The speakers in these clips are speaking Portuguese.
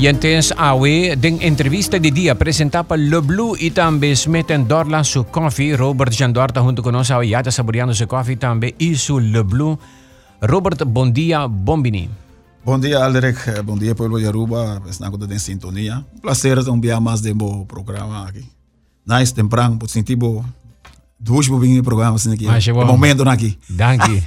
Oyentes, awe, den entrevista de día presentaba Le Blue y también meten Dorla su coffee. Robert Jandorta junto con ya está saboreando su coffee también y su Le Blue. Robert, bom dia, bombini. Bom dia, Alderek. Bom dia, pueblo de Aruba. Estamos em sintonia. Um prazer enviar mais de um programa aqui. Nice, temprano, por sentir duas bobinhas programas aqui. Mas é bom. momento aqui. Danke.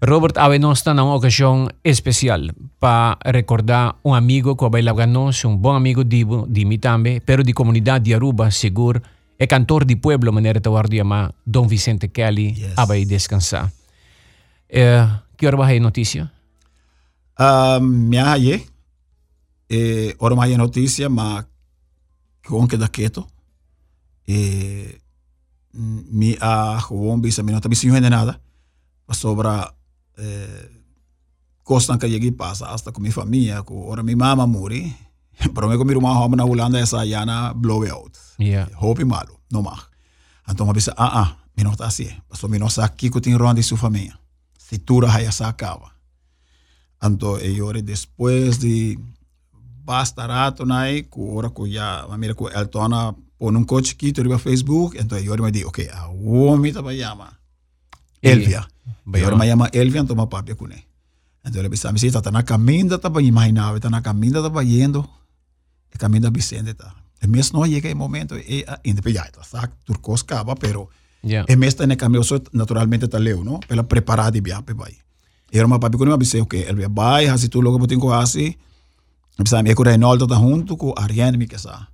Robert Avenosta na unha ocasión especial para recordar un amigo que abel ganós, un bom amigo de, de mí tamén, pero de comunidade de Aruba, seguro, é cantor de pueblo, maneira de guardiamá, Don Vicente Kelly, yes. abel descansar. Eh, que hora vai notícia? Uh, minha aí, eh, hora vai notícia, mas gewoon queda quieto. Eh, mi ah, a gewoon bisa minota bisa yuhen nada. Sobra eh, costa que lleguei passa hasta com minha família, com ora minha mama muri, pero me com minha irmã na Holanda essa yana blowout. Ja. Hoop malo, no mag. Então uma vez, ah ah, mi não tá assim, passou mi não sa aqui que tem ronda sua família. Se tura aí sa acaba. Então, eu depois de bastarato nai, ku ora ku ya, mamira ku eltona pon un coach chiquito riba Facebook, então eu me di, ok, a uomi ta llama Elvia. Bem, Bayarmayama Elvian toma papia con él. Entonces le pensaba, si está na caminda, está para imaginar, está na caminda, está para yendo. El camino de Vicente está. El mes no llega el momento, eh, ah, independiente, está turcos caba, pero el mes está en el camino, naturalmente está leo, ¿no? Pero preparada y bien, pues Y ahora papi con él me dice, ok, el vaya, así tú lo que pues, tengo así. Me Empezaba, ah, mi hijo Reinaldo está junto con Ariane, mi casa.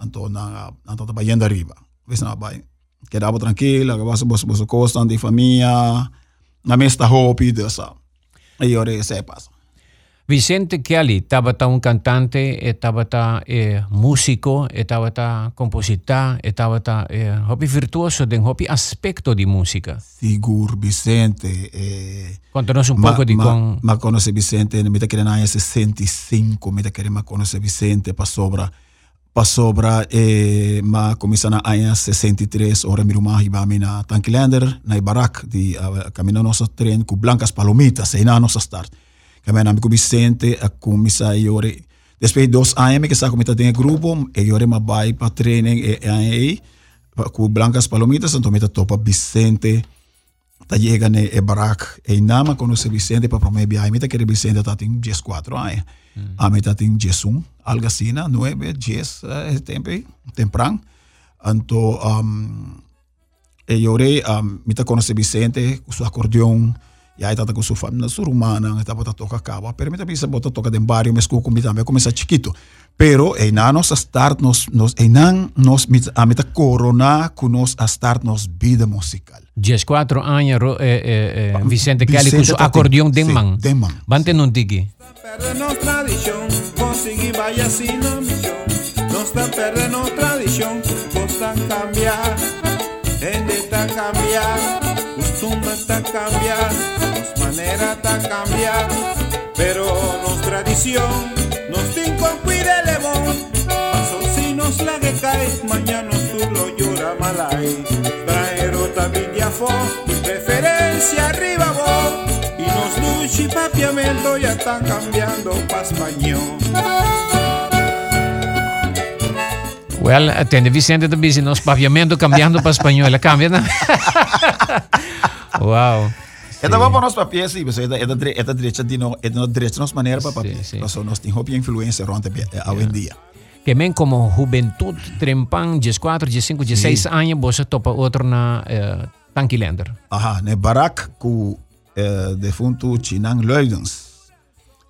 Entonces, está yendo ah, arriba. Ves, no, vaya. Quedaba tranquila, que vas a su cosa, de familia. Na mesta hopi dessa. E ora se passa. Vicente Kelly estaba un cantante, estaba eh, músico, estaba compositor, estaba eh, hobby virtuoso de un hobby aspecto de música. Sigur Vicente eh Contanos un ma, poco de ma, con... ma conoce Vicente, me te quieren año 65, me te quieren ma conoce Vicente pa sobra pa sobra eh ma comienza na año 63 ora mi rumah iba mina Tankilander na Ibarak di uh, camino nosso tren com blancas palomitas e na nossa start. Camino amigo Vicente a comienza iore Depois de dois anos que está comienza tem grupo e iore ma vai pa training e aí com blancas palomitas então me topa Vicente ta llega ne e barak e nama conoce Vicente pa prome bia mita que Vicente ta tem 14 anos a meta tem 11 assim 9 10 uh, tempo temprano anto um, e yore um, mita conoce Vicente com seu acordeão e aí tata com sua família surumana eta bota toca cava pero mita bisa bota toca den barrio mes com mita me começa chiquito pero e na nos start nos nos e nos mita a mita corona com nos a start nos vida musical 14 años, ro- eh, eh, eh, Vicente Kelly con Vicente su tá tem- acordeón de man. Denman. Vante non digi. Tradición, conseguir sigue sigui balla sinòmico, no estan perdent no tradició, costan canviar, hem d'estar canviar, costum està canviar, nos manera està canviar, però nos tradición, nos tinc quan cuida el bon, pasó si nos la que cae, mañana tu lo llora malai, traero también ya preferencia arriba vos, y nos luchi papiamento ya están cambiando pa' español. Well, atende Vicente de busy nos paviamento cambiando para español. Cambia, ¿no? wow. Esta va para nós papel, sim, você é da é da direita de no é da direita nossa maneira para papel. sim. Nós nós tem hobby influência a hoje em dia. Que men como juventud, trempan, 14, 15, 16 años, vos topa otro na eh, Tanquilander. Aha, ne barak ku eh, defunto Chinang Leudens.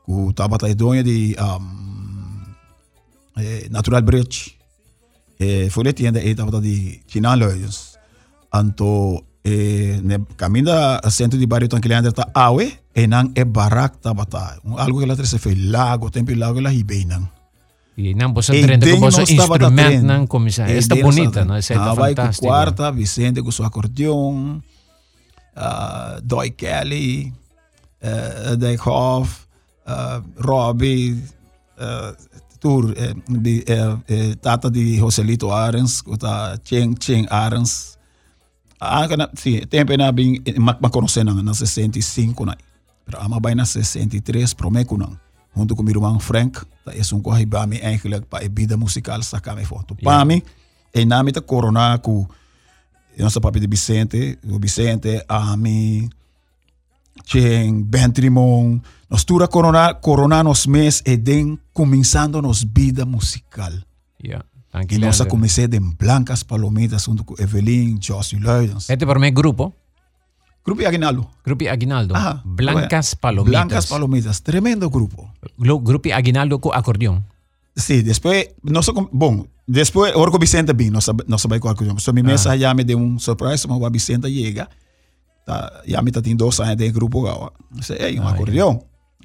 Ku tabata idonha de um, eh, Natural Bridge. Eh, foi le tienda e tabata de Chinang Leudens. Anto eh, ne caminda centro de barrio Tanquilander ta awe e nang e barak tabata. Um, algo que lá se foi lago, tempo lago nan vos E não estava da instrumento trem. nan como se E Está bonita, estava- ¿no? Essa Ah, é vai com quarta, Vicente com seu acordeão, uh, Doi Kelly, uh, Dijk Hoff, uh, Robbie, uh, tur, eh, de, eh, eh, tata de Joselito Arens, tá Cheng Cheng Arens. Ah, kana, sim, tempo na bem, mak makonose na na 65 na. Pero ama vai na 63 promeco na. junto com meu irmão Frank. Dat is um corre para mim eigenlijk para a vida musical sacar me foto. Para mim, em nome da corona com nosso papi de Vicente, o Vicente, a mim, Chen, Bentrimon, nós tura corona, corona nos mês e den começando nos vida musical. E Dank je nós Leander. comecei de Blancas Palomitas junto com Evelyn, Josie Luidens. Este para mí grupo. Grupo Aguinaldo. Grupo Aguinaldo. Ah, Blancas. Palomitas. Blancas Palomitas, tremendo grupo. Grupo Aguinaldo com acordeão. Sí, después, no sé bom, después, ahora con Vicente vino, no sabe, no sabe cuál cosa. So, mi mesa ya me dio un surprise, como Vicente llega, tá, ya me está teniendo dos años de grupo gawa. Dice, hey, un Ah,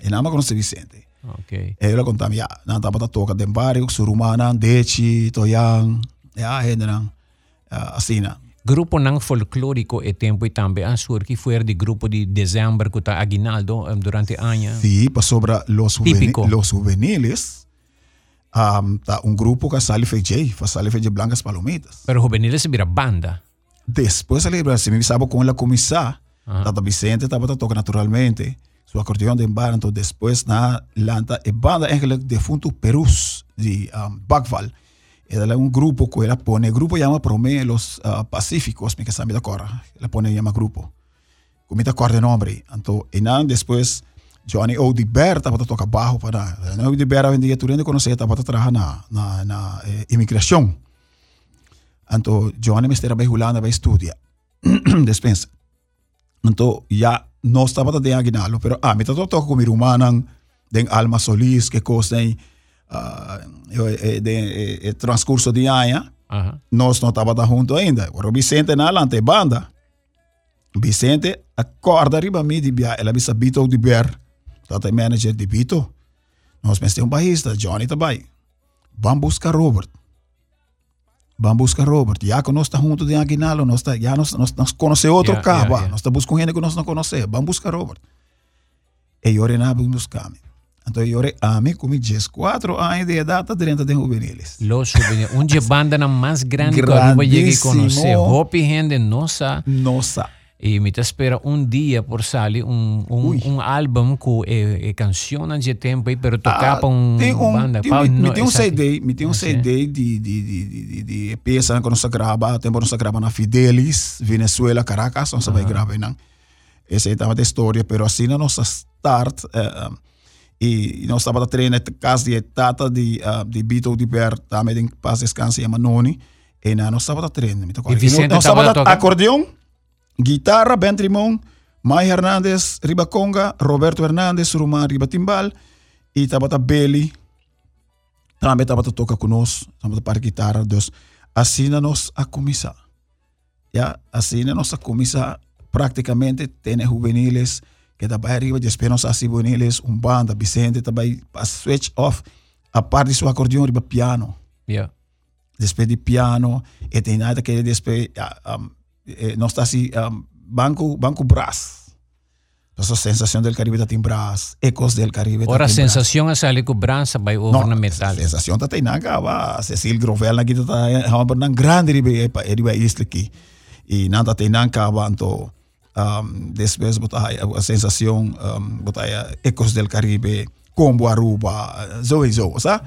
Inama conoce Vicente. Okay. Eh, yo le contaba, ya, na tapata toca de barrio, surumana, dechi, toyan, ya, eh, ah, generan, uh, eh, así na. Grupo nang folclórico e tempo e también a ah, surgir fuera de grupo de diciembre con aguinaldo um, durante año. Sí, pues sobre los, juveni los juveniles, um, ta un grupo que sale feje, sale feje blancas palomitas. Pero juveniles se mira banda. Después sale, se me sabe con la comisá, uh -huh. Tata Vicente, Tata naturalmente zo accordeon den baren después na lanta e banda eigenlijk de funtu Perus di um, Bakval. Era eh, un grupo que la pone, el grupo llama Prome los uh, Pacíficos, me que sabe de corra, la pone llama grupo. Comita corre nombre, anto enan después Johnny Odiber tá para pues, tocar barro para pues, Johnny Odiber vendia tudo quando você pues, tá para trabalhar na na na eh, Johnny me estava bem hulando bem estudia. Dispensa então já não estava de aguinaldo, pero ah, me estava tocando com minha irmã, den Alma Solis, que costa em uh, de eh, transcurso de ano, Aham. nós não estávamos juntos ainda. O Vicente na lante banda. Vicente acorda arriba mim de bia, ela bisa Bito de Ber, tata manager de Bito. Nós pensamos um bairrista, Johnny também. Vamos buscar Robert. Van a buscar Robert. Ya que no está junto de Aguinaldo, no está, ya nos, nos, nos conoce otro yeah, carro. Yeah, yeah. No está buscando gente que nos no conoce. Van a buscar Robert. E yo era buscarme. Entonces yo a mí con mis 14 años de edad 30 de juveniles. Los juveniles. Un banda más grande que yo llegué a conocer. Hopi gente no sabe. No sabe. E me te espera um dia por sair um, um, um álbum com e, e canções de tempo aí, pero tocar para um tem um, banda. tem, Pau, me, no, me tem um. CD, me tem um Ah, sim. CD de, de, de, de, de, peça que nós grava, tempo nós grava na Fidelis, Venezuela, Caracas, nós vai gravar não. Essa tava da história, pero assim na nossa start, eh, um, e, e nós estava treinando casa de tata de, uh, de Bito de Ber, também tem paz descanso, chama Noni, e nós estava treinando. E Vicente estava acordeão, Guitarra, Ben Trimón, May Hernández, Ribaconga, Roberto Hernández, Rumán Ribatimbal e Tabata Belli. Também Tabata toca conosco, Tabata para guitarra. Então, assina-nos a comissão. Já, assina-nos a comissão. Praticamente, tem juveniles que trabalham arriba, esperamos a juveniles, um banda, Vicente, também a switch off, a parte do seu acordeão, arriba piano. Yeah. Depois de piano, e tem nada que depois... Ah, um, eh, no está así, um, Banco, Banco Brass. Entonces, Sensación del Caribe Tatín Brass, Ecos del Caribe Ahora, Sensación es algo Brass, va a Sensación Tatainanga va, Cecil Grovel, aquí está, vamos a grande, arriba isla aquí. Y nada, Tatainanga va, entonces, um, después, eh, eh, Sensación, um, eh, Ecos del Caribe, Combo Aruba, zo y zo, ¿sabes?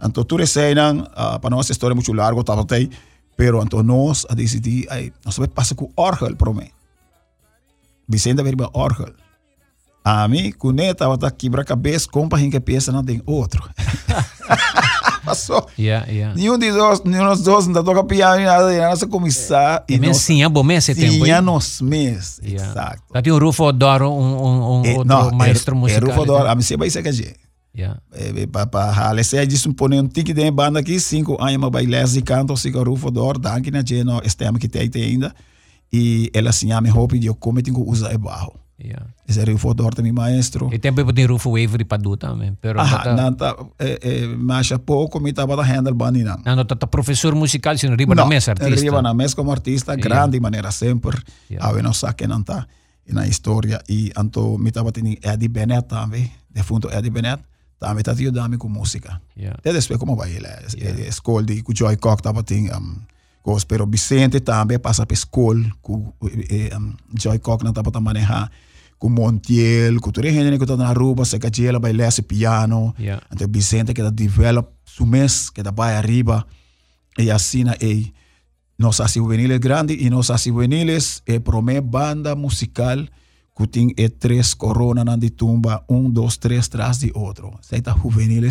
Entonces, tú receinan, ah, para no hacer historia mucho largo, tatatei, pero então nós a decidir, aí, nós vamos passar com orgel para mim. Vicente vai ir orgel. A mim, com ele, estava a quebrar a cabeça, compra a peça, não tem outro. Passou. Yeah, yeah. Nenhum de nós, nenhum dos dois não toca piano, nem nada, e nós começar. E nós sim, é bom mês esse tempo. aí. nos meses. Yeah. Exato. Tem o Rufo Doro, um, um, um Eh, outro não, maestro musical. É Rufo Dor, a mim sempre vai ser que. Yeah. eh, para halecer disso pone um tique de banda aqui cinco anos mas vai les de canto siga rufo dor danke na geno estem que tem ainda e ela assim a me hope de eu como tenho que usar é barro Yeah. esse rufo dor também maestro E tempo tem Rufo Wavery para do também. Pero ah tata, não tá eh, eh, mas pouco me tava da handle bandi não não, tata professor musical, sino riba na mesa, artista. arriba na mesa como artista grande maneira sempre Yeah. a ver não sabe não tá na história e anto me tava tendo Eddie Bennett também defunto Eddie Bennett também tá ajudando com música Yeah. E después como vai ele, Yeah. yeah. escola de com Joy Cock tava tem um, coisa, pero Vicente também passa escola com eh, um, Joy Cock não tava a manejar com Montiel, com toda a gente que está na Aruba, se que ela vai ler piano. Yeah. Então Vicente que está develop su mês, que está vai arriba. E assim, e nós assim juveniles grande e assim juveniles é promé banda musical Kuting e tres corona na de tumba, um, dois, três, tras de outro. Você tá juvenil?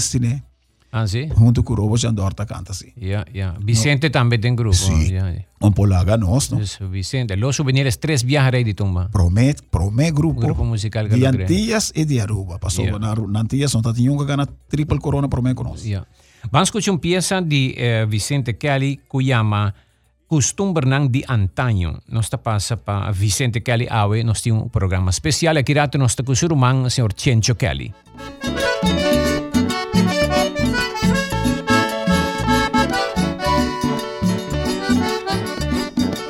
Ah, sí. Junto con Robo Chandorta canta así. Ya, ya. Vicente no. también tiene grupo. Sí. Un polaga nos, ¿no? Es Vicente. Los juveniles tres viajes de tumba. Promet, promet grupo. Grupo musical que De Antillas y de Aruba. Pasó yeah. na, Antillas, no tatiñón que gana triple corona promet con nosotros. Yeah. Vamos a escuchar una pieza de eh, Vicente Kelly que llama... Costumbre Nang de Antaño. Nós está passa para Vicente Kelly Awe, nós temos um programa especial aqui rato nós está o senhor Chencho Kelly.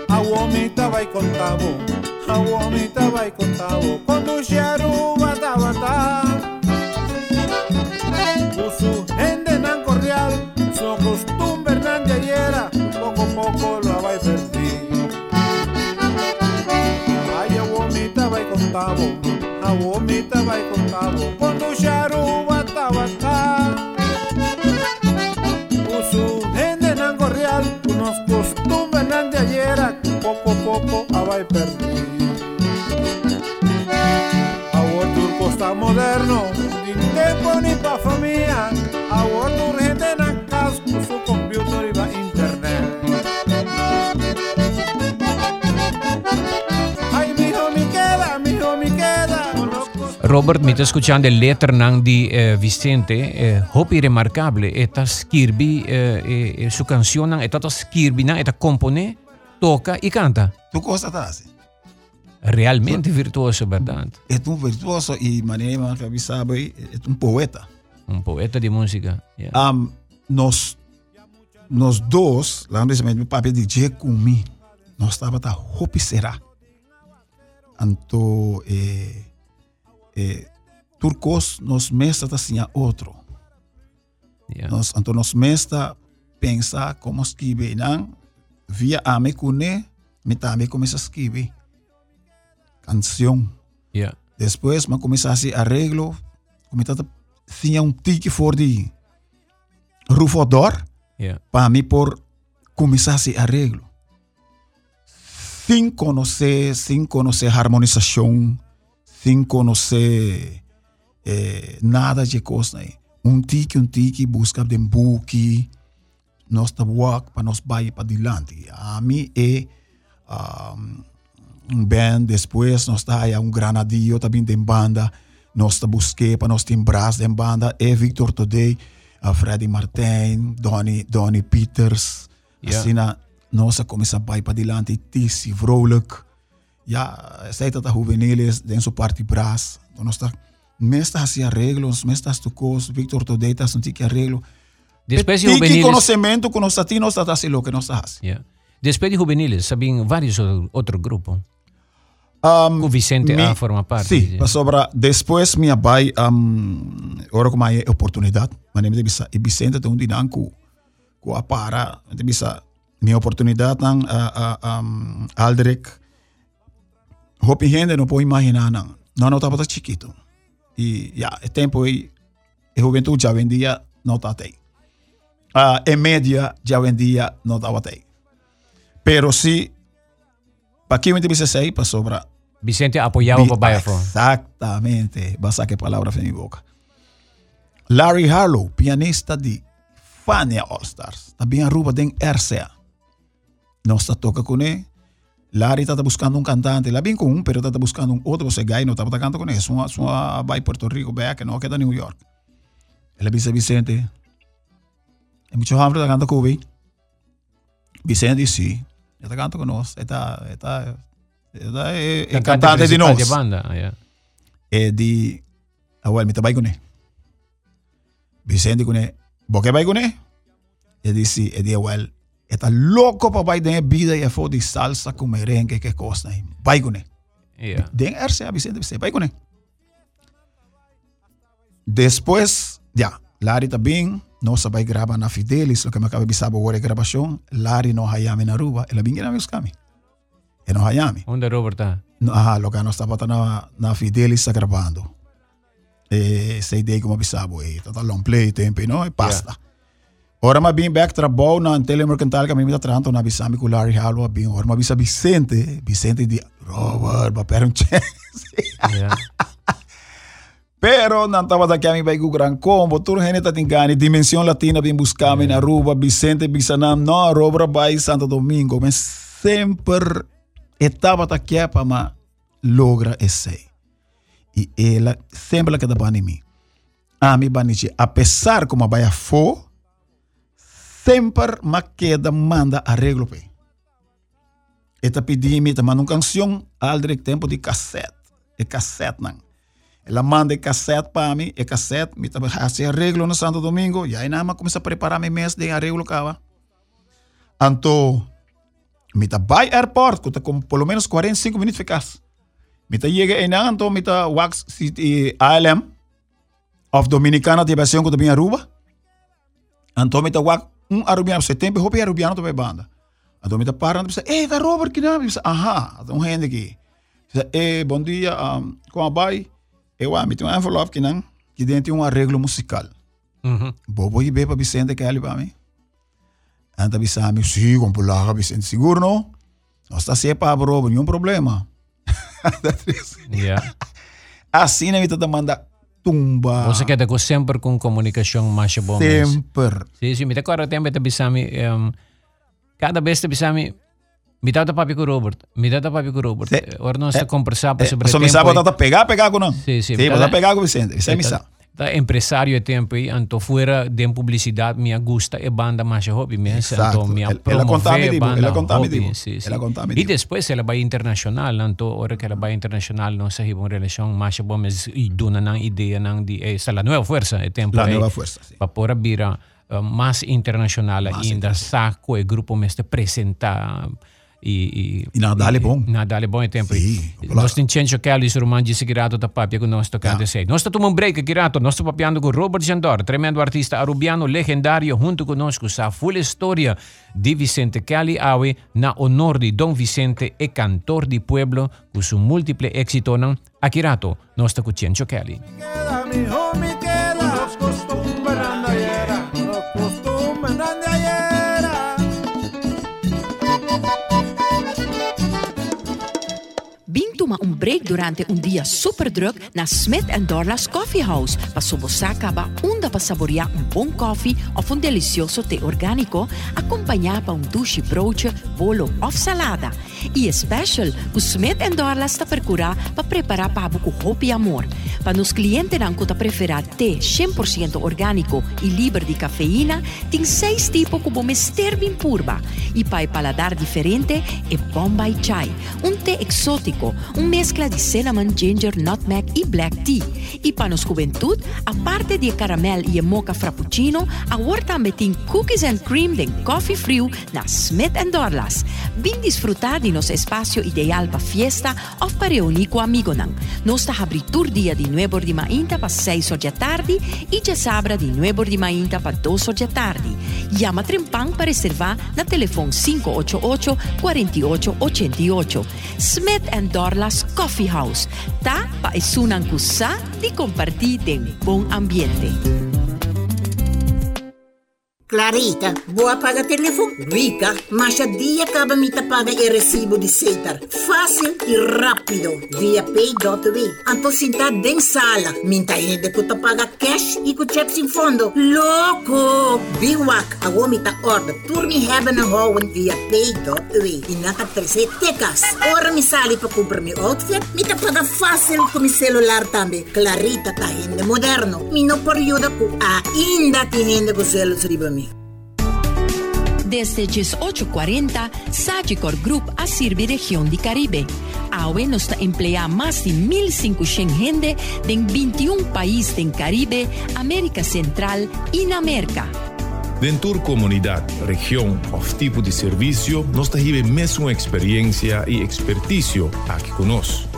A homem tava aí contavo, a homem tava aí contavo, quando o cheiro tava contavo, a vomita vai contavo, quando charua tabatá. O sul rende nango real, unos costumbres de ayer, poco a poco a vai perder. A turco está moderno, ni tempo ni Robert, mi está escuchando el letra nang di eh, Vicente, eh, hopi remarcable, eta skirbi, eh, eh, su canción skirbi nang eta compone, toca y canta. Gosta tá assim? Realmente virtuoso, ¿verdad? É um virtuoso e maneira que sabe, é um poeta. Un poeta de música. Yeah. Um, nós, nós dois, lá no meu papi DJ comigo, nós estava tá hopi será. Então, eh, eh, turcos, nós mestra tá assim a outro. Yeah. Nós, então, nós mestra pensa como escrever, não? Via a me cune, me também começa a escrever. Canção. Yeah. Depois, mas começasse arreglo, começava tinha um tique for de rufodor Yeah. para mim por começasse arreglo. Sem conhecer, sem conhecer harmonização, sem conhecer eh, nada de coisa. né? Um tique, um tique, busca de book, nós walk para nós vai para dilante. A mim é um, um band, depois nós tá aí um granadillo também tem banda, nós tá busquei para nós tem braço de banda, é Victor Today, a Freddy Martin, Donny, Donny Peters, Yeah. assim na nossa começa a vai para dilante, Tissi, vrolijk, zij dat juveniles, den su parte braço, nós tá Mestas assim arreglos, mestas tocos, Victor Today tá um tique arreglo, Después de juveniles. que nós temos, nós tá assim lo que nós faz. Yeah. Después de juveniles, sabiam vários o- outro grupo. Um, O Vicente mi- A forma parte. Sim, para sobra. Depois minha pai, um, agora com mais oportunidade, mas nem bisa, e Vicente tem um dinâmico com a para, me bisa, minha oportunidade não, a a um, Aldrich, hopi gente não pode imaginar não, não não estava chiquito. E já, o tempo aí, a juventude já vendia, não está aí. Uh, em média, já vendia, não estava. Pero se, para que me bisa sei, para sobra, Vicente apoiava Bi- o Bayafo. Exactamente. Vas a que palabra en mi boca. Larry Harlow, pianista de Fania All Stars. También Aruba den RCA. No está toca con él. Larry está buscando un cantante, la bien común, pero está buscando un otro, ese guy no está tocando con eso, una, una va a Puerto Rico, vea que no queda New York. Él dice Vicente, hay muchos hombres que cantan Cuba. Vicente sí, está cantando con nosotros, está, está, está eh, eh, el cantante de nosotros. banda, oh, eh, de, ah, me está con él. Vicente con él, ¿vos qué vais con él? Él dice, él dice, Está loco para vai den vida y fo de salsa con merengue que cosa. Vai con yeah. Den erse a Vicente Vicente. Vai con Después, ya, Lari también no se va a grabar na Fidelis, lo que me acaba de ahora grabación. Lari no hayame na Aruba. Ela bien era meus caminhos. En Miami. ¿Dónde Robert está? No, ajá, lo que no está para na Fidelis está grabando. Eh, sei dei como pisabo, pues, está long play, tempo, não? E pasta. Yeah. Ora ma bem back trabalho na telemercantil que me está tratando na bisami com Larry Halo bem. Ora ma bisa Vicente, Vicente di Robert, ba per un chance. Yeah. Pero não estava daqui a mim com gran combo, tudo gente tá tingani, dimensão latina bem buscar na Aruba, Vicente Bisanam, não, Robra vai Santo Domingo, mas sempre estava daqui para ma logra esse. E ela sempre que dá em mim. A mim banichi, apesar como a fo, sempre ma queda manda arreglo pe. Eta pedi me manda uma canção al tempo de cassete, e cassete não. Ela manda cassete para mim, e cassete, me também fazer arreglo no Santo Domingo, e aí nada mais começa a preparar meu mês de arreglo cava. Então, me tá vai airport, que tá com pelo menos 45 minutos ficas. Me tá chega em então me tá wax city ALM of Dominicana de versão que também Aruba. Então me tá wax um arubiano, setembro, hopi arubiano também banda. Me tá parando, pensa, eh, tá Robert que não, pensa, aha, então gente aqui. Pensa, eh, bom dia, um, como vai? Eu amo, tem um envelope que não, que dentro tem um arreglo musical. Mhm. Bobo e beba Vicente que ali para mim. Anta bisami, sim, com pulaga Vicente, seguro não? Nós está sepa, bro, nenhum problema. Yeah. assim na vida manda tumba. Você quer com sempre com comunicação mais bom. mas- Sempre. Sim, sim. Me recordo tempo que bisami, um, cada vez que bisami, me dá papi com Robert, me dá papi com Robert. Sim. Ora nós Eh, conversamos Eh, sobre Só me sabe tá pegar, pegar com não. Sim, sim. Sim, você pegar com Vicente. Isso é missa. Da empresário tempo e anto fora de publicidade minha gusta e banda mais hobby Exato. então minha promover banda ela hobby. Ela e depois ela vai internacional anto ora que ela vai internacional não sei uma relação mais bom mas e dona não ideia não de essa la nueva fuerza é tempo La é, nueva fuerza, sí. para pôr vira uh, mais internacional ainda saco e grupo mesmo apresentar e, E nada dale bom. Nada dale bom é tempo. Sì, E claro. Nós temos que ali sur mangi si girato da papia con nostro cante sei. Nós tomamos un break girato, nós papiando con Robert Jandor, tremendo artista arubiano legendario junto conosco sa full storia di Vicente Cali Awe na honor di Don Vicente e cantor di pueblo con su multiple éxito nan Akirato, nostro cuciencio Cali. queda, mi queda. Toma break durante um dia super druk na Smith Dorlas Coffee House para sobosacaba onda para saborear um bom coffee ou um delicioso té orgânico acompanhado por um douche broodje, bolo ou salada. E special, o Smith Dorlas está procurar para preparar para buco hopi amor. Para nos clientes que preferir té 100% orgânico e livre de cafeína, tem seis tipos como mister bem purba. E para paladar diferente, é Bombay Chai, um té exótico, uma mescla de cinnamon, ginger, nutmeg e black tea. E para nos a parte de caramel e mocha frappuccino, agora também tem cookies and cream de coffee frio na Smith Dorlas. Bem desfrutar de nos espacio ideal para fiesta o para reunir con amigos. Nuestra abritura día de 9 de mañana para 6 de tarde y ya sabra de 9 de mañana para 2 de tarde. Llama a Trempan para reservar na teléfono 588 4888. Smith and Dorlas Coffee House. Ta pa es una ancusa de compartir de un ambiente. Clarita, boa paga telefone. Rica, mas a dia acaba me paga e recibo de Cetar. Fácil e rápido. Via Pay.me. Anto sinta den sala. Minta gente que ta paga cash e com cheque sem fundo. Louco! Biwak, a womi ta order. Turmi hebben een houden via Pay.me. E naka trece tecas. Ora mi sali pa comprar mi outfit. Mi ta paga fácil com mi celular também. Clarita ta gente moderno. Mi no período ku ainda ti gente com riba mi. Desde 1840, Sagicor Group a servir región de Caribe. Aue nos emplea más de 1.500 gente en 21 países del Caribe, América Central y América. Dentro comunidad, região ou tipo de serviço, nós temos mesmo experiência e expertício aqui conosco.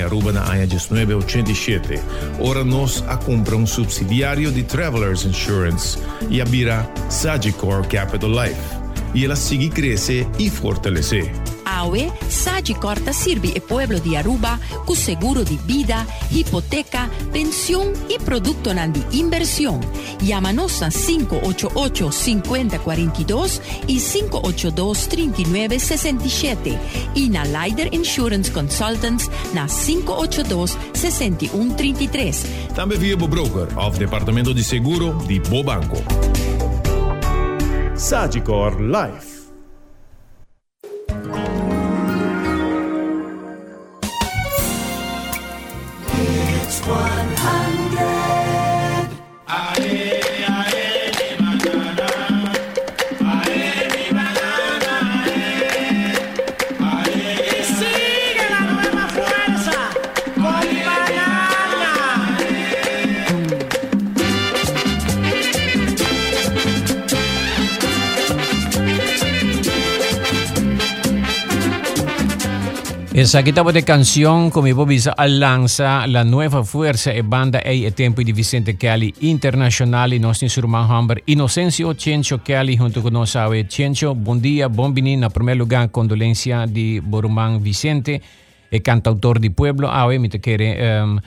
Aruba na AIA 1987. Ora nós a compra um subsidiário de Travelers Insurance e a vira Sagicor Capital Life. E ela sigue crescer e fortalecer. Aue, Sagi Corta sirve el pueblo de Aruba con seguro de vida, hipoteca, pensión y producto de inversión. Llámanos a 588-5042 y 582-3967 y na Lider Insurance Consultants na 582-6133. Também via broker of Departamento de Seguro de Bobanco. Sagicor Life. Sachettavo di canzone come Bobby Allanza, la nuova forza e banda ai tempi di Vicente Cali internazionale, nostri surman Hamber Innocencio Ciencio Kelly junto con noi sabe Ciencio, buon dia, buon bini, in primo luogo condolenza di Borumán Vicente e cantautore di Pueblo, ave, mi te chiede, um,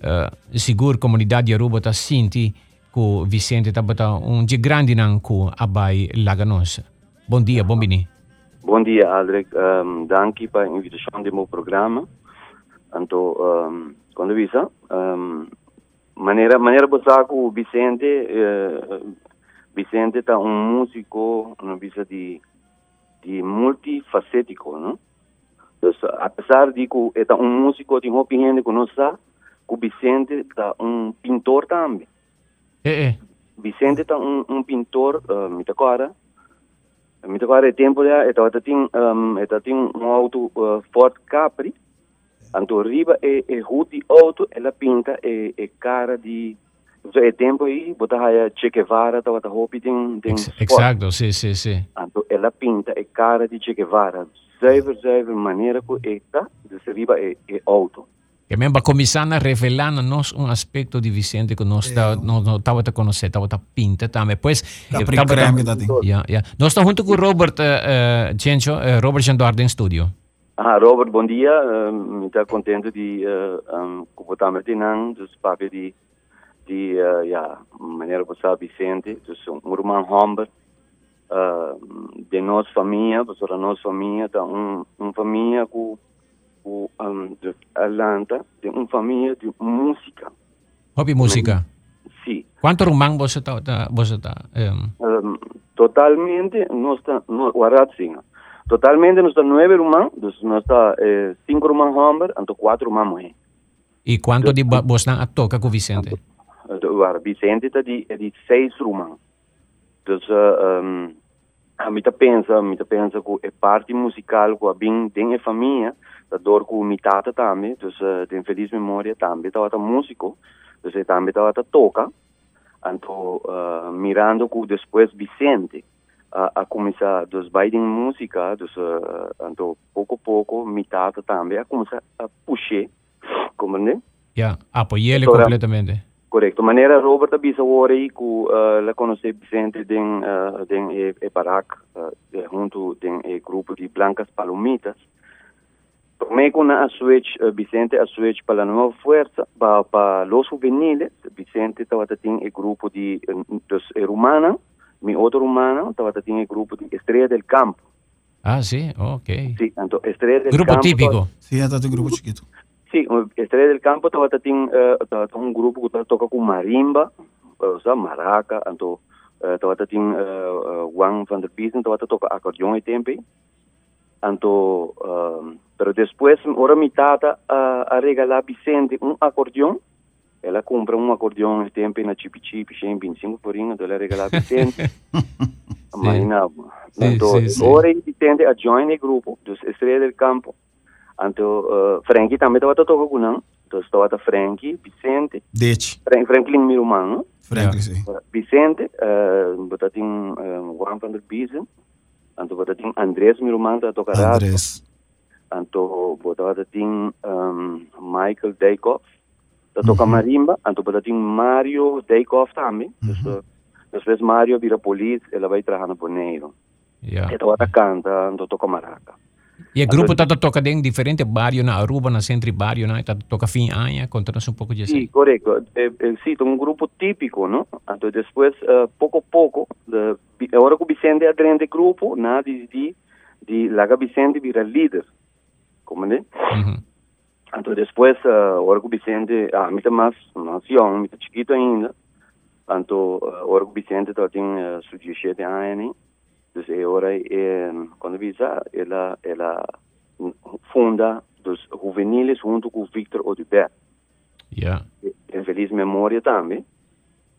uh, eh, sicur comunità di Aruba ta Sinti, con Vicente Tabata, un grande nanco abai laganos. Buon dia, buon bini. Bom dia, Aldrich. Um, dank para a invitação do meu programa. Então, um, quando visa, um, maneira maneira botar com o Vicente, eh, Vicente está um músico, uma visa de de multifacético, não? Então, apesar de que é um músico de uma opinião que nós sabe, o Vicente está um pintor também. eh eh Vicente está um, um pintor, uh, me agora, me agora é tempo já, então tenho, um, eu tenho um auto uh, Ford Capri, então riba é, é rude auto, ela pinta é, é cara de, então é tempo aí, botar aí Che Guevara, então eu hope tem, tem Ex- exacto sí sí sí então ela pinta é cara de Che Guevara, zuiver, zuiver maneira que é, tá? Desse riba é, é auto. Que mesmo começando a revelar-nos um aspecto de Vicente que nós tá, estava a conhecer, estava a pinta também. Pois, Capri tava- creme que tá tem. Yeah, yeah. Nós estamos junto com o Robert uh, uh, Robert Janduardo em estúdio. Ah, Robert, bom dia. Um, Estou contente de uh, um, dos papel de de uh, ja, maneira que sabe Vicente, dus um irmão Humber, uh, de nossa família, da nossa família, tá um, uma família com com um, de Atlanta, de uma família de música. Hobby música. Sim. Quanto rumang você está, tá, você tá, um, Um, totalmente, nós está, no. Totalmente, nós está nove dus nós está eh, cinco irmãos Humber, então quatro irmãos mulheres. e quanto de você a toca com Vicente? Waar Vicente está de, é de seis irmãos. Dus uh, um, a mim tá pensa, a mim tá pensa que é parte musical que bem tem a família, dorgu mi tata también, entonces de eh, infeliz memoria también estaba músico, entonces también estaba toca, anto uh, eh, mirando que después Vicente eh, uh, a comenzar dos Biden música, dos, uh, anto poco a poco mi también a comenzar a puxar, compreende? Ya, yeah, completamente. Correcto. Manera Robert avisa ahora y que uh, la conoce Vicente den, uh, den e, e Barak, uh, junto den e grupo de Blancas Palomitas, Tomé con Azuech, eh, Vicente Azuech para la nueva fuerza, para, para los juveniles. Vicente estaba en el grupo de, eh, de eh, rumana, mi otro rumano estaba en el grupo de Estrella del Campo. Ah, sí, ok. Sí, entonces Estrella del grupo Campo. Grupo típico. Sí, hasta un grupo chiquito. Sí, Estrella del Campo estaba en uh, un grupo que toca con marimba, o sea, maraca, entonces estaba en Juan van der Biesen, estaba toca acordeón y tempe. Entonces, pero depois, ora mi tata uh, a regalar Vicente um acordeão. Ela compra um acordeão e tempo na Chip Chip, 125 por ano, então ela regala Vicente. Imagina. Sim, Então, sim, sim. ora Vicente a join o grupo dos Estrela del Campo. Então, uh, Frankie também estava tocando com não. Então, estava Frankie, Vicente, Dete. Fran- Franklin, irmão, Franklin, sim. Vicente, uh, botar tem uh, Juan van der Biesen, então botar tem Andrés, está tocando Andrés. anto bodada ting um, Michael Dijkhoff. Dat toca mm -hmm. marimba, anto bodada ting Mario Dijkhoff também. Mm -hmm. Dus Mario vira polícia, ela vai trabalhar no Neiro. Yeah. Então ela canta, anto toca maraca. E o grupo está toca em diferente barrio na Aruba, na centro barrio, né? Tá toca fim anha, contanos um pouco disso. Sim, correto. É, eh, é, eh, sim, um grupo típico, não? Então depois, uh, eh, pouco a pouco, de, agora que o Vicente é grande grupo, na de, de, de Laga Vicente vira líder. Né? Uhum. Então depois, uh, ahora que Vicente, ah, mita mais, mais young, mita chiquito ainda, então, uh, ahora que Vicente tá tem uh, su 17 anos, é hora, é, quando visa, ela, ela funda dos juveniles junto com Victor Odubert. Yeah. em feliz memória também.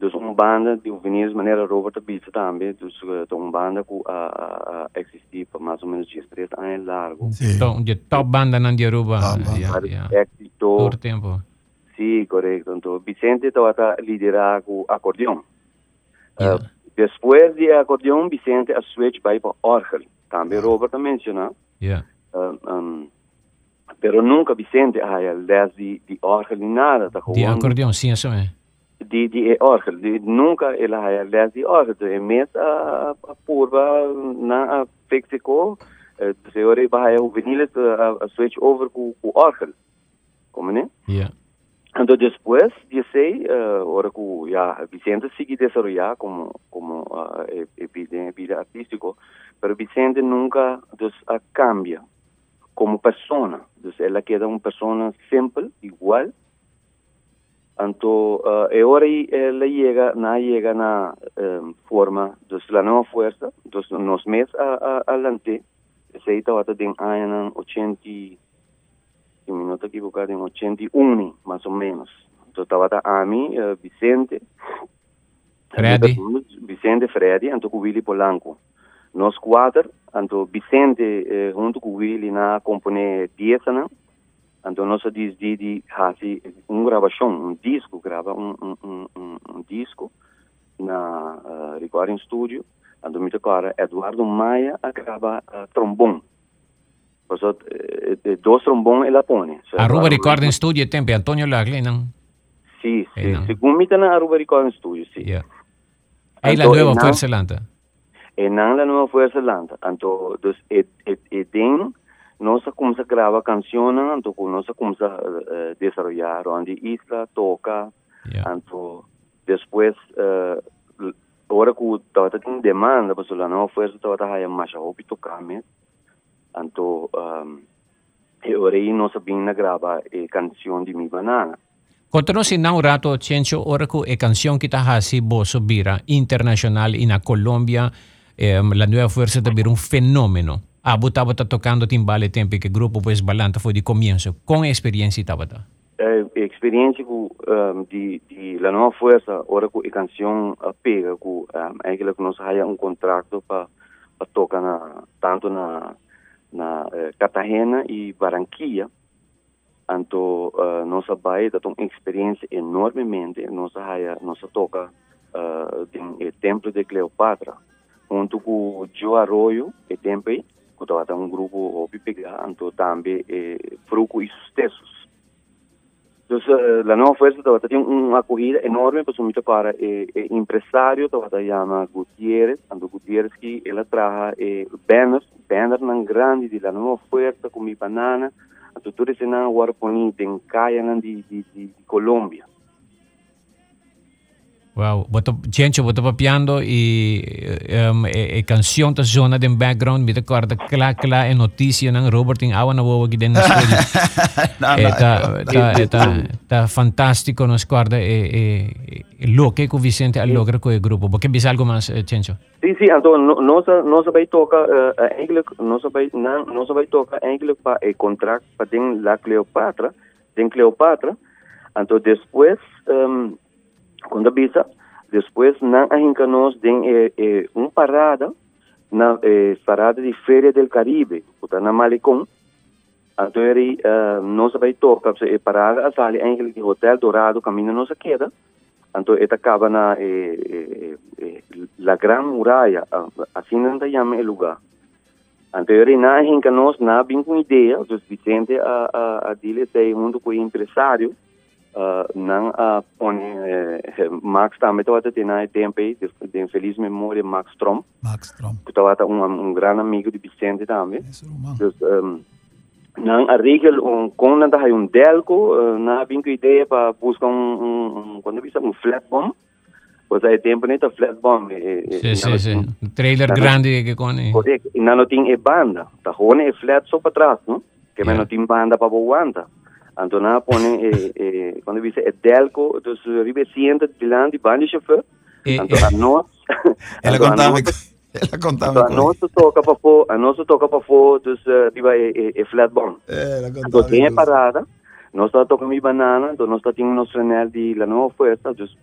Dus uma banda de juvenis maneira Robert Abitsa também, dus uh, uma banda que a, a, a existir por mais ou menos 13 anos largo. Sim. Então, de top banda na de Aruba. Yeah, yeah. Todo tempo. sim, correto. Então, Vicente estava a liderar com acordeão. Yeah. Uh, depois de acordeão, Vicente a switch para para orgel. Também Robert mencionou. Yeah. Uh, um, pero nunca Vicente ah, les de, de orgel nem nada. Tá De acordeão, sim, isso é. دي دي ارخل دي nunca el hayaldas di orde mes a purva na Mexico teori bahaya juveniles a switch over cu cu orde como né yeah Então, depois, eu sei, uh, que já Vicente segui desenvolver como como uh, vida artístico, mas Vicente nunca dos uh, cambia. Como persona. Então, ela queda uma pessoa sempre igual, tanto uh, ah, Eori eh, eh, le llega, na llega na eh, em, forma, dos la nueva fuerza, dos nos mes a, a, adelante, se ita wata den ayan 80, si me nota equivocado, en 81 más o menos. Entonces estaba a mí, eh, Vicente, Freddy. Vicente Freddy, anto con Polanco. Nos cuatro, anto Vicente eh, junto con Willy na compone pieza, ¿no? Andonosa Dizdidi Hasi, um gravação, um disco, grava um, um, um, um disco na uh, eh, recording studio, Andomita Clara, Eduardo Maia grava uh, trombone. Pasó eh, eh, dos trombón la pone. Cioè, so, Aruba Recording Studio tempi Antonio Laglenan. Sì, sì, eh, no. según mi tana Aruba Recording Studio, sì. Yeah. È la nuova Forza Lanta. È la nuova Forza Lanta. Anto, dus, ed, nossa começa a gravar canção, então nossa começa a eh, desenvolver onde isla toca, yeah. então depois uh, eh, hora que estava com demanda para lá não foi estava a fazer mais roupa tocar me, então um, eu aí nossa bem na grava de mi banana. Contanos si un rato, Chencho, ahora que la canción que estás así, vos vira internacional y en Colombia, eh, la nueva fuerza de un fenómeno. Abu estaba tocando timbale tempo que grupo pues balanta foi de comienzo. Com experiencia estaba ta. eh, experiência um, de de la nova força ora com a canção pega com um, eigenlijk nós haya um contrato para tocar na tanto na na eh, Cartagena e Barranquilla então uh, nossa baía tem uma experiência enormemente nossa haya nossa toca uh, tem o templo de Cleopatra junto com Joe Arroyo e tempo que um grupo hobby pegar então também eh, Fruco e Sucessos Entonces, eh, la nueva fuerza todavía tiene una acogida enorme, pues un para eh, eh, empresario, todavía llama Gutiérrez, Ando Gutiérrez que él trabaja eh, banners, banners tan grandes de la nueva fuerza con mi banana, Ando tú dices na Guarponi, en calle de, de, de, de Colombia. Wow, boto, gente, boto papiando y um, e, e canción ta zona den background, mi recorda kla kla en noticia nan Robert in awa na wo ki den studio. no, e ta, ta, ta, ta fantastico no e, e, e lo che co Vicente al logra co gruppo, perché bis algo mas eh, Cencio. Sì sì, alto no no no sabai toca eh, eh, uh, eigenlijk no sabai nan no sabai toca eigenlijk pa e contract pa la Cleopatra, den Cleopatra. Entonces después um, quando avisa, depois não a nós tem eh, eh, uma parada na eh, parada de Feira del Caribe, que na Malecon. Então ele uh, nós vai tocar, parada a sala eigenlijk de Hotel Dourado, caminho nossa queda. Então ele acaba na eh, eh, eh, la Gran Muralla, uh, assim não chama o lugar. Então ele não a nós não vem com ideia, dos Vicente a a a dele junto com o empresário uh, não uh, põe uh, Max também aí tempo aí de, de feliz memória Max Strom Max Trump. que estava um, um grande amigo de Vicente também dus um, não a regra um com nada aí um delco uh, na vim com ideia para buscar um, quando visa um flat bomb pois aí tempo nem tá flat bomb e, e, sì. tinha- Un trailer grande che con... Correto. E não tinha banda. Tá rone é flat só para trás, não? Que Yeah. não tinha banda para boanda. Então Antonella pone, eh, eh, quando dice Delco, dus ribe siente dilandi bandi chauffeur. Eh, Antonella eh. no. Ela contava. Ela contava. Então, nós toca para fora, a nós toca para fora, eh, dus riba e e flatbon. Ela contava. Então, tem parada. Nós está tocando mi banana, então nós está tendo nosso renel de la nova oferta, dus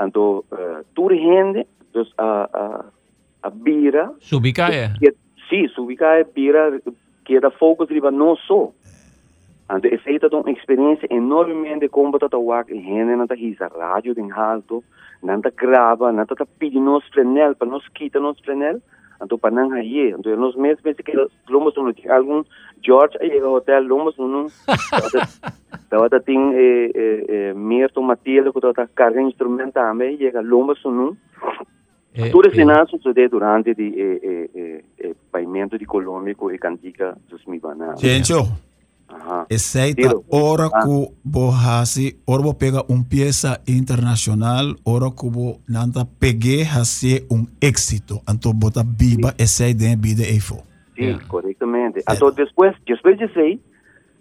então uh, tour gente, dus a a a bira. Subicaia. Sim, subicaia bira que era foco riba não só. So. Ante è stata un'esperienza enormemente combattuta a in hene nata hisa radio din alto, nanta grava, nanta ta pidi nos frenel, pa nos kita nos frenel, anto pa nang haye, anto nos mes mes que lomos no ti algun George ay hotel lomos no Tava ta ting eh eh eh Mirto Matilde ko ta carga instrumenta ame llega lomos no E- tudo isso não sucedeu durante o eh, eh, eh, eh, paimento de Colômbia e Cantica dos Mibana. Chencho, Excepto Oraku Bohasi, Orbo pega un pieza internacional, Oraku Nanta pegué hace un éxito. Anto bota viva ese de vida efo. Sí, correctamente. Entonces después, después de ese,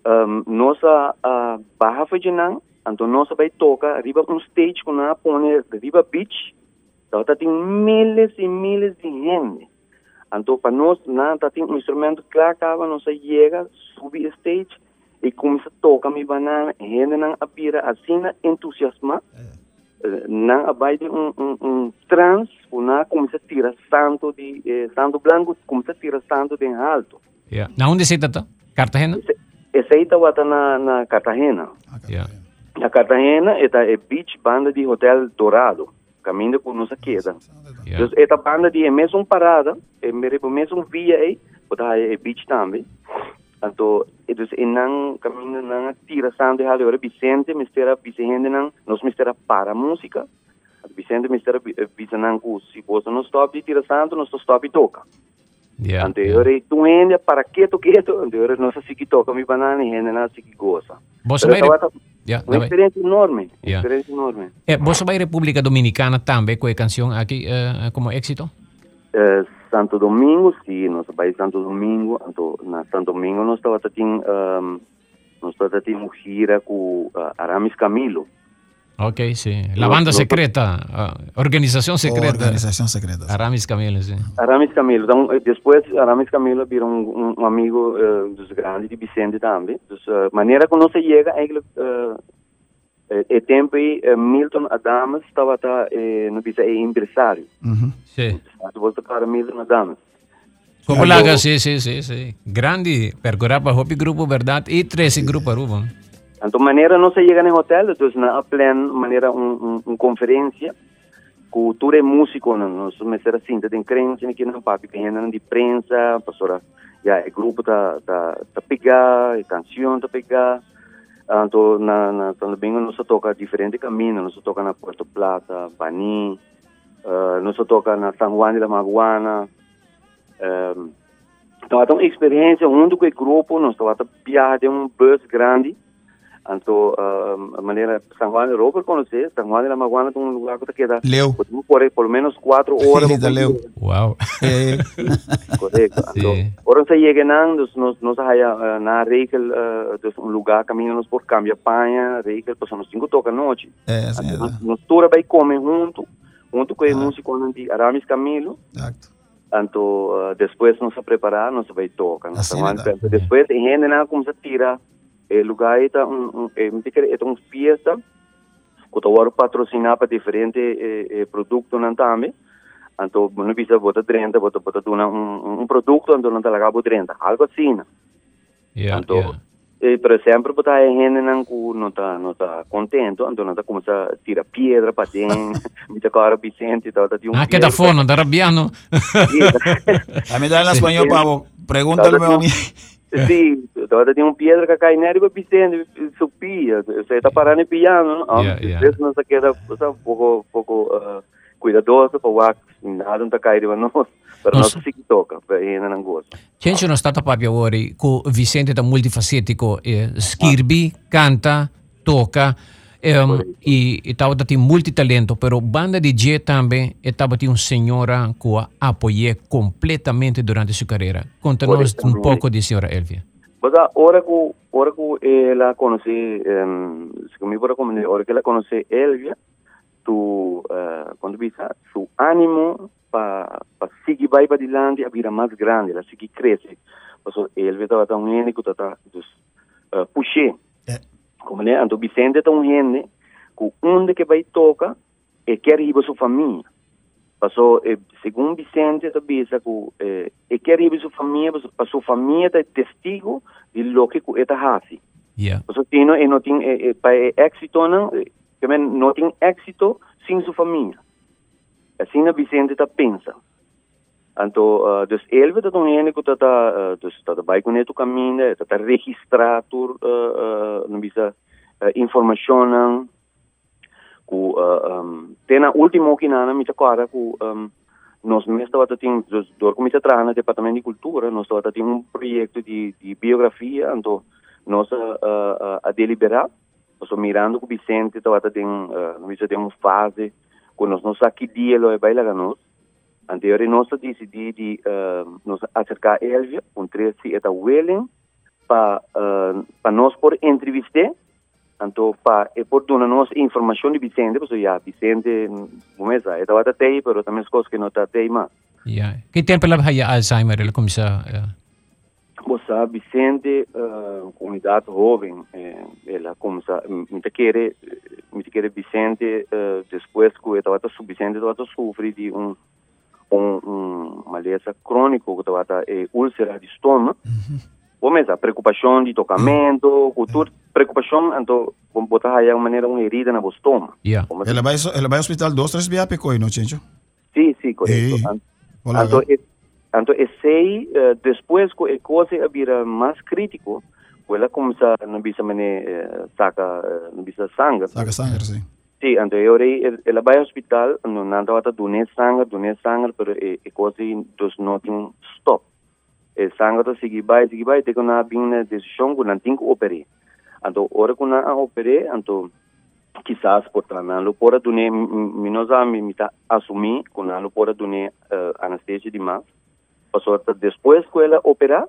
um, nossa uh, barra foi de não, então nossa vai tocar arriba um stage com a pone arriba beach, então tá tem milhas e milhas de gente. Então, para nós, não, tá tem um instrumento que acaba, nós chega, subir o stage, e começa a tocar mi banana, gente não abira assim, entusiasma, Eh, não abai de um, um, um trans, não começa a tirar santo de, eh, santo branco, começa a tirar santo de alto. Yeah. Na onde você tá? Cartagena? Esse aí estava na, na Cartagena. Yeah. Na Cartagena, esta é beach banda de Hotel Dourado, caminho com nossa queda. Yeah. Então, esta banda de é mesmo parada, é mesmo via aí, botar é beach também. Então, então, e não caminho não tira santo de agora Vicente, mistera Vicente não, nós mistera para música. Vicente mistera Vicente não, se você não stop de tira santo, nós stop e toca. Yeah. Anteriore tu ende para quieto quieto, anteriore non sa si chi tocca mi banana e ende na si chi goza. Vai... estava Yeah, uma vai. experiência enorme, Yeah. experiência enorme. Eh, você vai República Dominicana também com a canção aqui eh, como éxito? Eh, Santo Domingo, sì, non so, vai Santo Domingo, anto, na Santo Domingo non stava tatin, um, non stava tatin gira con uh, Aramis Camilo. Ok, sí. La banda secreta, ah, organización secreta. Organização secreta. Aramis Camilo, sí. Aramis Camilo, então, eh, depois Aramis Camilo virou um, um amigo uh, dos grandes de Vicente também. Dus, uh, maneira como não se chega, eigenlijk, uh, é, é tempo aí, eh, Milton Adamas estava tá, eh, no bisa é empresário. Uhum. Sí. Então, para Milton Adamas. Como laga, sí, sí, sí, sí. Grande, percorrer para Hopi Grupo, ¿verdad? Y 13 Grupo Aruba. Então, maneira não se chega no hotel, então, na plan, maneira um, um, um conferência, é músico, não, nós somos assim, tem crente aqui no papi, que ainda de prensa, pastora, já, o grupo tá, tá, tá pegar, a canção tá pegar, então, na, na, Domingo, nós toca diferente caminho, nós toca na Puerto Plata, Bani, uh, nós toca na San Juan de la Maguana, um, então, então, experiência junto com o grupo, nós estamos viajar de um bus grande, En zo, uh, um, manera, San Juan, yo conocí, San Juan de la Maguana es un lugar que te queda. Leo. Pues, por, por lo menos cuatro horas. de Leo. Wow. Eh. Correcto. Sí. Ahora se llegan, entonces nos, nos haya eh, nada regel, eh, entonces un lugar caminamos por cambio, paña, regel, pues son los cinco noche. Eh, sí, nos tura para comer junto, junto con el músico Aramis Camilo. Exacto. Anto, uh, después nos preparamos, nos va a tocar. Después, en general, como se tira eh, lugar está un, un, eh, está una fiesta que ahora patrocina para diferentes eh, eh, productos también entonces no pisa bota 30 bota bota un, un, un producto entonces no te la 30 algo así ¿no? Yeah, entonces yeah. Eh, pero siempre pues, hay gente que no está, no está contento, entonces está como a tirar piedra para ti, mira cara Vicente y tal. Ah, que está fono, está rabiando. a mí dale en español, pavo, pregúntale a pues. mí. Sí, Então, tem um pedra que cai nele para Vicente, subia. Você está parando em piano, não? Yeah, yeah. Vezes não se queda um pouco, pouco uh, cuidadoso para o ar, nada não está caindo para nós. Para Nós- se que toca, para ainda não gosta. Gente non stata proprio ora con Vicente da multifacetico, eh, scrive, canta, toca, ehm, e estava dati multitalento, però banda di G também estava di un signora che apoiou completamente durante sua carreira. Conta-nos um pouco di signora Elvia. Baka, ahora que, ahora que eh, la conocí, em, um, si me puedo comentar, ahora que la conocí Elvia, tu, eh, uh, cuando visa, su ánimo para pa seguir para adelante, a vida más grande, la seguir crece. Pasó Elvia estaba tan bien, que estaba, pues, uh, puxé. Yeah. Como le, Anto Vicente está un bien, que donde que va y toca, e quer ir para su familia. Passou, eh, segundo Vicente, está bisa que eh, e quer ir sua família, sua família é testigo de lo que está fazendo. Yeah. Passou, tino, e não tem, eh, eh, para êxito, não, eh, também não tem êxito sem sua família. Assim a Vicente está pensa. Então, uh, dus ele está tão gente que está, uh, dus está vai com ele caminho, está registrado, uh, uh, não bisa, uh, informação, que uh, um, tem a última que nada me agora que um, nós mesmo estava tendo do comité atrás no departamento de cultura nós estava tendo um projeto de, biografia então nós uh, uh, a deliberar nós mirando o Vicente estava tendo uh, não tem uma fase que nós não que dia ele vai lá nós anterior nós decidimos de uh, nos acercar a Elvia um trecho eta willing para uh, para nós por entrevistar tanto fa e portano nos informazioni vicende, perché ah, ya vicende mm, mumesa e tavata tei, però è scos che nota tei ma. Ya. Che tempo la ha Alzheimer la come eh? boh, sa? Bossa vicende uh, comunità joven e la come mm, mi te chiede eh, mi te chiede vicende uh, después que tavata su vicende tavata soffre di un un, un malezza cronico che tavata e ulcera di stomaco. Mm -hmm. A preocupação de tocamento, cultura, preocupação, então, vamos botar aí uma maneira uma herida na estômago. Yeah. Ela vai, ela vai ao hospital dois, três vezes pecoi, não, Chencho? Sim, sim, correto. Então, então esse aí, eh, depois que a coisa vira mais crítico, ela começa a não bisa mane eh, saca, eh, não bisa sangue. Saca sangue, sim. Sim, então eu ela vai ao hospital, não nada vai donar sangue, donar sangue, pero a coisa does not stop. sangato si bai sigi bai te kuna bin decision kuna ting opere. Anto ora kuna opere anto chissà sportana lo pora dune minosa mi mita assumi kuna lo pora dune eh, uh, anestesia di ma. Pasorta después quella opera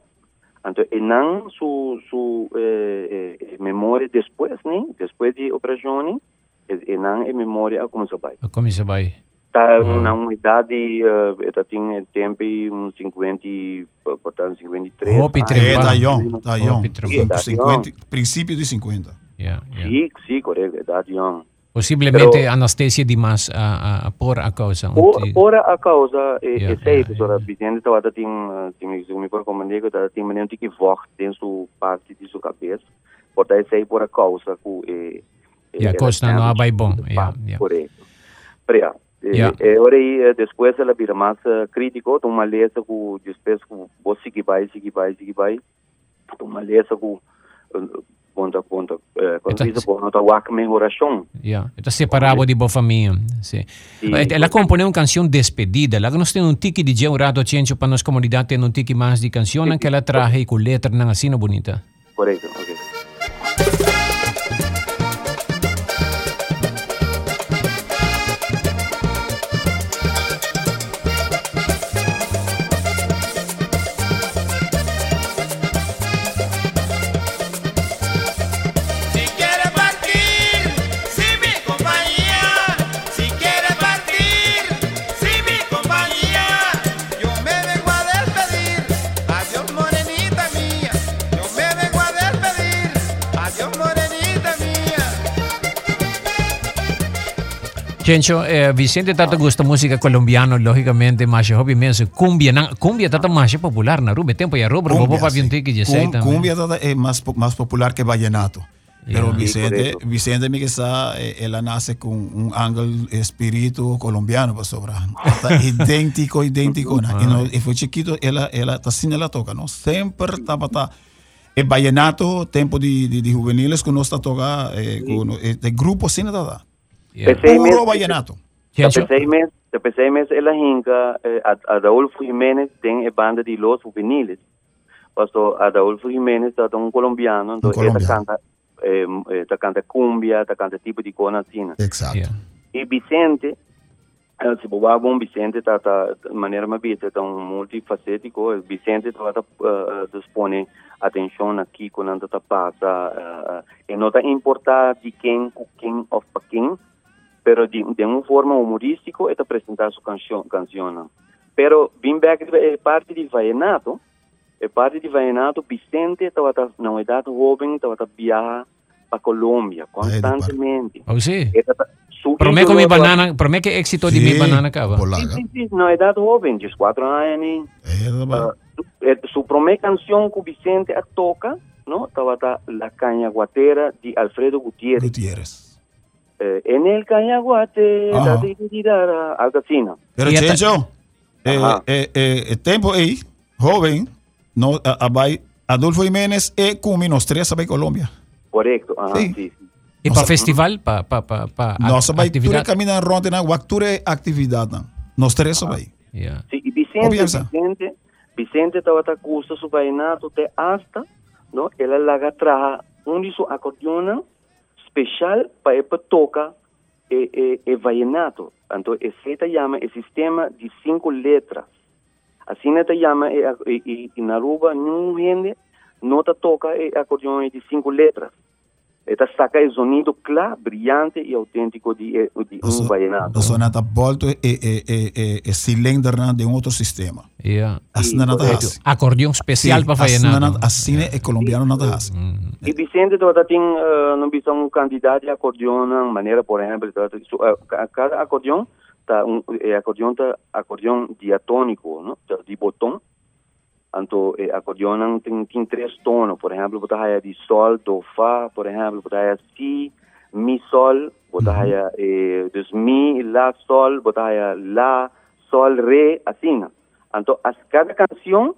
anto enan su su eh, eh, eh memoria después ni después di operazioni enan e memoria come so bai come so bai Está Ah. na uma idade, uh, está tem tempo uns 50, e, portanto 53. Hope Ah, trem- É, Trembala. young, young. Trembala. Tá 50, princípio de 50. Yeah, yeah. Sim, sim, correto, idade young. Possivelmente Pero- anestesia demais a, a, por a causa. Por, por a causa, é, Yeah, é sei, yeah, professora, yeah. Vicente tem, uh, tem, me por comandar, que tem maneira que voz dentro parte de sua cabeça. Portanto, sei por a causa que é, é, Yeah, ela coisa tem não vai bom. parte, Yeah, yeah. Correto. Prea. Yeah. E ora eh, depois ela vira mais eh, crítico, tem uma lesa que depois que você seguir vai, seguir vai, seguir vai, tem uma lesa que eh, ponta, ponta, eh, quando Então, diz, ponta, wak melhoração. Yeah. Está separado de boa família. Sim. Ela compõe uma canção despedida. Ela nós temos um tique de rato chencho para nossa comunidade ter um tique mais de canção que ela traje com letra não assim bonita. Correto, ok. Chencho, eh, Vicente Tato gusta música colombiano, lógicamente, más hobby inmenso. Cumbia, na, cumbia Tato más popular, Narube, Tempo y Arroba, Bobo Papi y también. Cumbia Tata es más, más popular que Vallenato. Yeah. Pero Vicente, sí, Vicente Miguesa, eh, él nace con un ángel espíritu colombiano, pues sobra. Está idéntico, idéntico. y, no, y, fue chiquito, él, él hasta cine la toca, ¿no? Siempre está, está el vallenato, tiempo de, de, de juveniles que no está toca, eh, sí. con, eh, de grupo cine, ¿verdad? Yeah. Puro vallenato. Mesmo, eu pensei mesmo ela hinca, eh, a- Adolfo Jiménez tem a banda de Los Juveniles. Pastor Adolfo Jiménez é um colombiano, então ele colombiano. canta, eh, eh, tá canta cumbia, tá canta tipo de coisa assim. Exato. Yeah. E Vicente, eh, se boa bom Vicente tá tá de maneira mais bita, tá um multifacético, Vicente tá tá uh, dispone atenção aqui quando tá passa, uh, e não tá importar de quem com quem ou para quem, pero de, de uma forma humorística é apresentar sua canção, canção. Pero back é parte de vallenato, é parte de vallenato, Vicente estava na idade jovem, estava viajar para Colômbia constantemente. Oh, sí. Promé con mi banana, promé que éxito de mi banana cava. Sí, sí, sí, na idade jovem, 14 anos. É, Uh, su primeira canção que Vicente a toca, no, estava La Cañaguatera de Alfredo Gutiérrez. Gutierrez eh, en el cañaguate, la tirirara, algo así. Pero Checho, eh, eh, eh, eh tempo ahí, joven, no, abai, Adolfo Jiménez e Cuminos 3 abai Colombia. Correcto, Ajá, sí. sí. ¿Y para festival? ¿Para pa, pa, pa, Nossa, vai tudo caminhando ronda na Wakture atividade. Nós três vai. Yeah. Sí, y Vicente, Vicente, Vicente estaba a curso su vainato de hasta, ¿no? Él la traja un de su especial para el toca e, e, e vallenato. Entonces, ese te llama el sistema de cinco letras. Así no te llama e, e, e, e na Aruba, nenhum gente no te toca el acordeón de cinco letras. Esta saca el sonido claro, brillante y auténtico de, de un vallenato. La sonata Bolto es cilindro de un otro sistema. Yeah. Así no nada. Acordeón especial sí, para vallenato. Así yeah. es colombiano nada hace. Y Vicente todavía tiene, uh, no visto un candidato de acordeón, de manera, por ejemplo, eh, eh, cada acordeón, está un, eh, acordeón, está acordeón diatónico, ¿no? De botón então é acordeão tem tem três tonos por exemplo botar de sol do fá por exemplo botar si mi sol botar aí eh, dos mi lá sol botar lá sol ré assim então as cada canção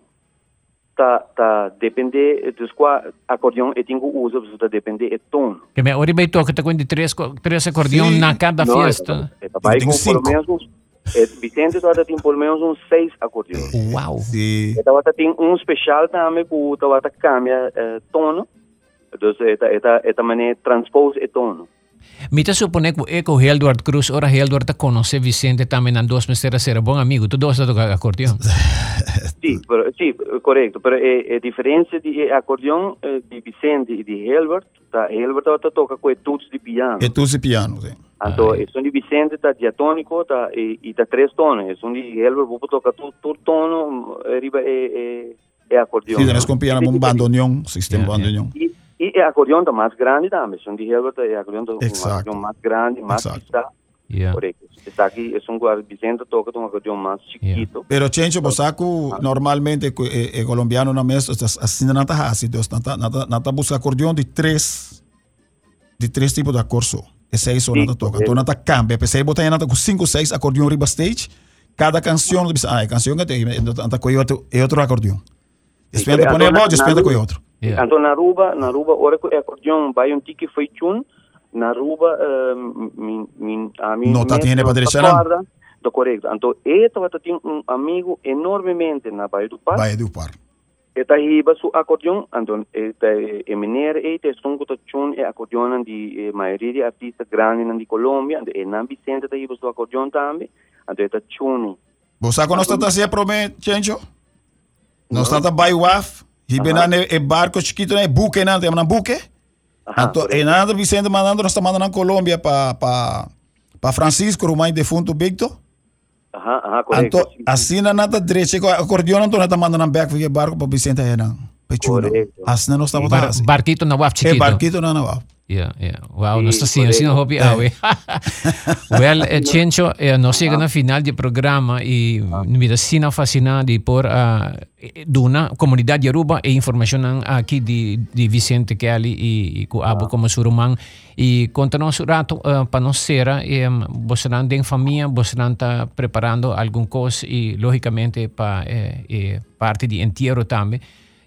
tá tá depende dos qual acordeão e tenho uso tá depende do tom Que me ori toca tá com de três, três acordeão na cada Não, é, Vicente toda tem pelo menos uns seis acordeões Uau. Sim. então ela tem um especial também que o ela cambia eh, tono então esta esta esta maneira transpose o tono Me te supone que é com o Eduardo Cruz, ora Eduardo te conhece Vicente também nas duas mesteras ser bom amigo. Tu dois tocar acordeão. Sì, però, sì, corretto, però è, è differenza di accordeon eh, di Vicente e di Helbert, da Helbert ora tocca quei tutti di piano. E tu se piano, sim. Anto, e sono di Vicente ta diatonico ta e, eh, e ta tre tone, sono di Elber può tocca tu tu tono eh, riba eh, e e, e accordion. Sì, adesso compiamo un bandoneon, sistema yeah, bandoneon. Yeah. E, e accordion ta más grande dame, sono di Elber ta e accordion ta un más grande, más está. Yeah. Correcto. Está aquí, es un guard Vicente toca un acordeón más chiquito. Yeah. Pero Chencho, pues saco ah. normalmente el eh, eh, colombiano na mesa, así no nata así, nata, nata, nata busca acordeón de tres, de tres tipos de acordeón. E seis Sim, não toca. Então tá cambia, pensei botar nada com cinco, seis acordeão riba stage. Cada canção, ah, a canção que tem, tá com outro, é outro acordeão. Poner agora, voz, espera na- com outro. Então, na Aruba, na Aruba, ora que o acordeon vai um tique feitun, na Aruba, uh, min, min, a mim... Não mesmo, tendo para direcionar? guarda, Tá correto. Então, ele estava tendo um amigo enormemente na Baía do Parque. Vai do par. ita hi basu acordeón andon ita e eh, mener e te son ko tachon eh, e acordeón di eh, maioria di artista grande di Colombia ande e nan Vicente ta hi basu acordeón tambe ande ta chuni. Vos sa conosta ta sia prome chencho no sta ta bai waf. Hi benane e barco chiquito ne buque nan te manan buque anto e nan Vicente mandando nos ta mandan Colombia pa pa pa Francisco Rumay defunto Victor Aha, aha, correcto. Anto, asina nata dreche ko acordeon anto nata manda nan back porque barco para Vicente Renan. Pechura. Asina no estava tá. Barquito na waf chiquito. É barquito na na waf. Yeah, yeah. Wow, Sí, nós assim, assim correcto. hopi awe. well, eh, Chencho, eh, nós chega na final do programa e me sina fascinado de por uh, comunidade Yoruba e informação aqui de, de Vicente Kelly e, com Abo como Surumang e conta-nos um rato uh, para nós ser e um, você não tem família, você não está preparando alguma coisa e logicamente para eh, eh, parte de entierro também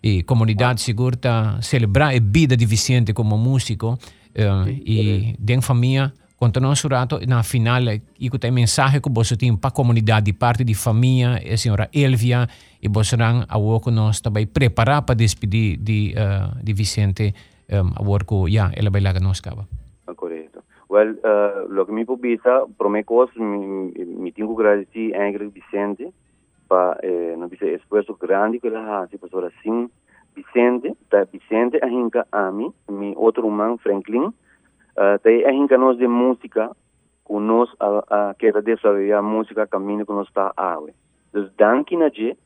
e comunidade segura tá celebrar a vida de Vicente como músico eh, e den família continua surato na final e tem mensagem que você tem para a comunidade de parte de família a senhora Elvia e você a work nós também preparar para despedir de eh, de Vicente um, a work ja ela vai lá nós cava Ah, correto. Well, uh, lo que me pubisa, prome cos, mi, mi tengo que agradecer a Ingrid Vicente, pa, eh, no dice esfuerzo grande que la hace, pues ahora sin Vicente, ta Vicente a hinca a mí, mi otro hermano Franklin, uh, ta a hinca nos de música, con nos a, a que desarrollar música camino que nos está ave. Entonces, danke na je,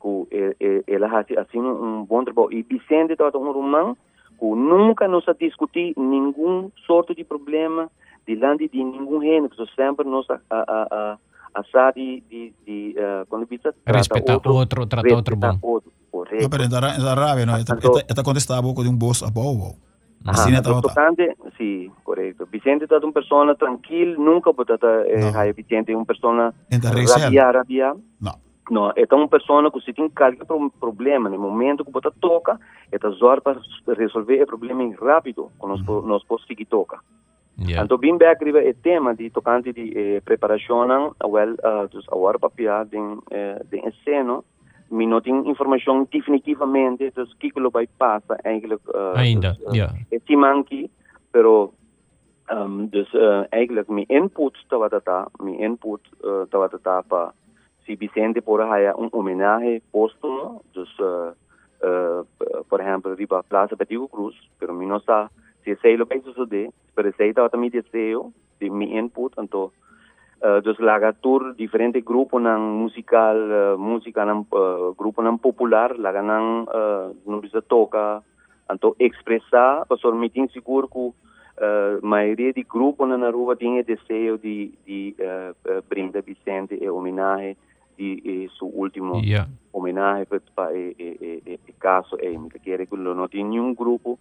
que eh, eh, ela hace assim um bom trabalho. E Vicente estava um irmão que nunca nos discutir nenhum sorte de problema diante de nenhum gênero, que sempre nos a, a, a, a, a sabe de, de uh, quando Respeitar outro, tratar outro bom. outro, correto. pero en la, en la rabia, no, esta, contestaba poco de un boss a bobo. Assim mas o tocante, sim, correto. Vicente está uma pessoa tranquila, nunca pode estar, eh, Não. Vicente é uma pessoa Entra reserva. rabia, rabia. No. Não, é uma pessoa que se tem qualquer pro- problema, no momento que você toca, é zor para resolver o problema rápido, que nós, Uhum. nós conseguimos tocar. Yeah. En to bin back river e tema di tocante di eh, preparazione, uh, well, uh, dus awar papia din eh, din eseno, mi no din information definitivamente, dus kikulo by passa eigenlijk uh, ainda. Dus, uh, yeah. E ti manchi, però um, dus eh, uh, eigenlijk mi input tawatata, mi input uh, tawatata pa si Vicente por haya un homenaje postumo, dus uh, uh, por ejemplo, riba Plaza Petigo Cruz, però mi no sa si sei lo que sucede, pero sei estava mi deseo de mi input, então uh, dus laga tour diferente grupo nan musical, uh, música nan uh, grupo nan popular, laga nan uh, não bisa toca, então expressar, pastor me tem seguro que uh, maioria de grupo na Aruba tinha desejo de, de uh, uh, brindar Vicente e homenagem de eh, su último Yeah. homenaje para el caso e mi quiere que no tiene ningún grupo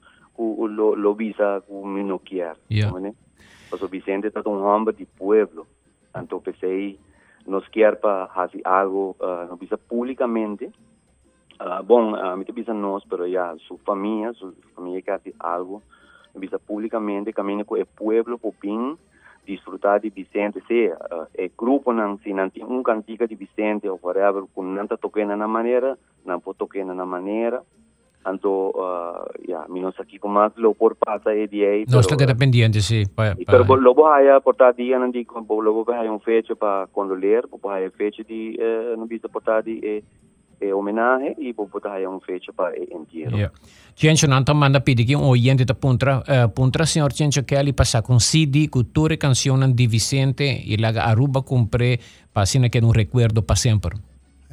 lo lo visa ku mino kia yeah. ne so Vicente ta un hombre de pueblo. Tanto pesei nos quier pa hacer algo ah, uh, no visa públicamente. Uh, bon uh, mi te visa nos pero ya su familia su familia que hace algo. No visa públicamente camina con el pueblo popín disfrutar de Vicente, se uh, ah, el grupo nan si nan un cantica de Vicente o whatever, kun nan ta toque na manera, nan po toque na manera, Anto या मिनो सखी को मास लो e पासा ए दी आई नोस्टा तेरा पेन दी एंड सी पर बो a आया पोटा दी एंड दी lo बो लोबो पे un fece pa quando leer po pa fece di eh, non bisa portare di e e omenaje e po po tayo un fece pa e entiero. Yeah. Ciencio nanta manda pidi che un oyente da puntra uh, puntra signor Ciencio che ali passa con CD culture canzoni di Vicente e la Aruba compre pa sino che un ricordo pa sempre.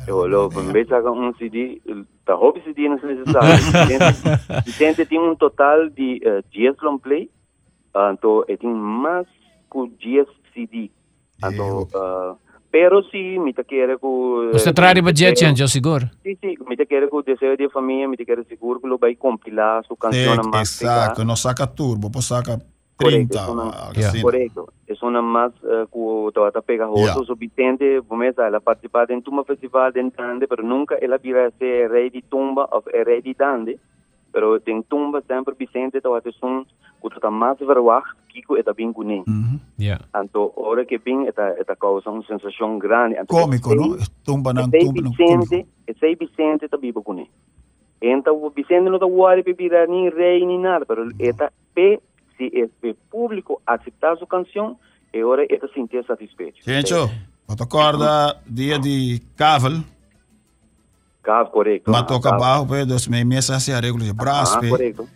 Eu lo invece haga um CD, da hobby CD não é necessário. Vicente, Vicente tem um total de uh, 10 long play, uh, então ele tem mais que 10 CD. Então, uh, pero sim, me te quer que... Você trai ba jet Ciencio seguro? Sim, sim, me te quer que o desejo de família, me te quer seguro que lo vai compilar su canção É, exato, não saca turbo, pô saca Correcto, 30. eso no- algo Yeah. Correcto. Es una más uh, que estaba pegajoso. Yeah. So, Vicente, vamos a participar en Tumba Festival de Tande, pero nunca ela vira ser rei de tumba o rei de Tande. Pero en tumba sempre Vicente estava te son que mais verwacht, Kiko está bem com ele. Uhum. Yeah. Então, hora que vem, está está causa uma sensação grande. Cômico, esse- não? Tumba não, esse tumba não. Vicente, esse Vicente está vivo ele. Então, o Vicente não está guarda para virar nem rei nem nada, pero está pe si el público aceptar su canción, eh, ahora está sentir satisfecho. Sencho, ¿te acuerdas día de Caval? Caval, correcto. Mas toca barro, pues, dos mesas se arreglo de braço, ah, correcto.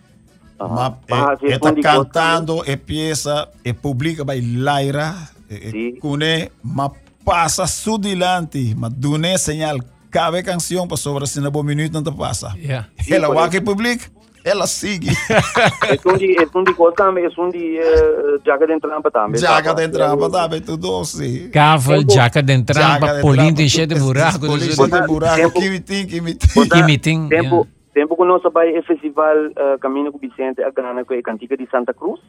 Mas, eh, está cantando, é pieza, é publica, bailaira, eh, sí. cune, mas pasa su delante, mas dune señal, cabe canción, para sobre si no minuto no te pasa. Yeah. Sí, Ela va que publica. Ela sigue. É um de, é um de coisa também, é um de uh, jaga de trampa também. Sabe? de trampa, tá bem tudo assim. Caval, jaca de Jaca entrampa, trampa, de cheio de buraco. Isso. de buraco, Tempo- que me tem, que me tem. Botar- Que meeting, Tempo, tempo que nós vai ao festival uh, Caminho com Vicente, a grana com a cantiga de Santa Cruz.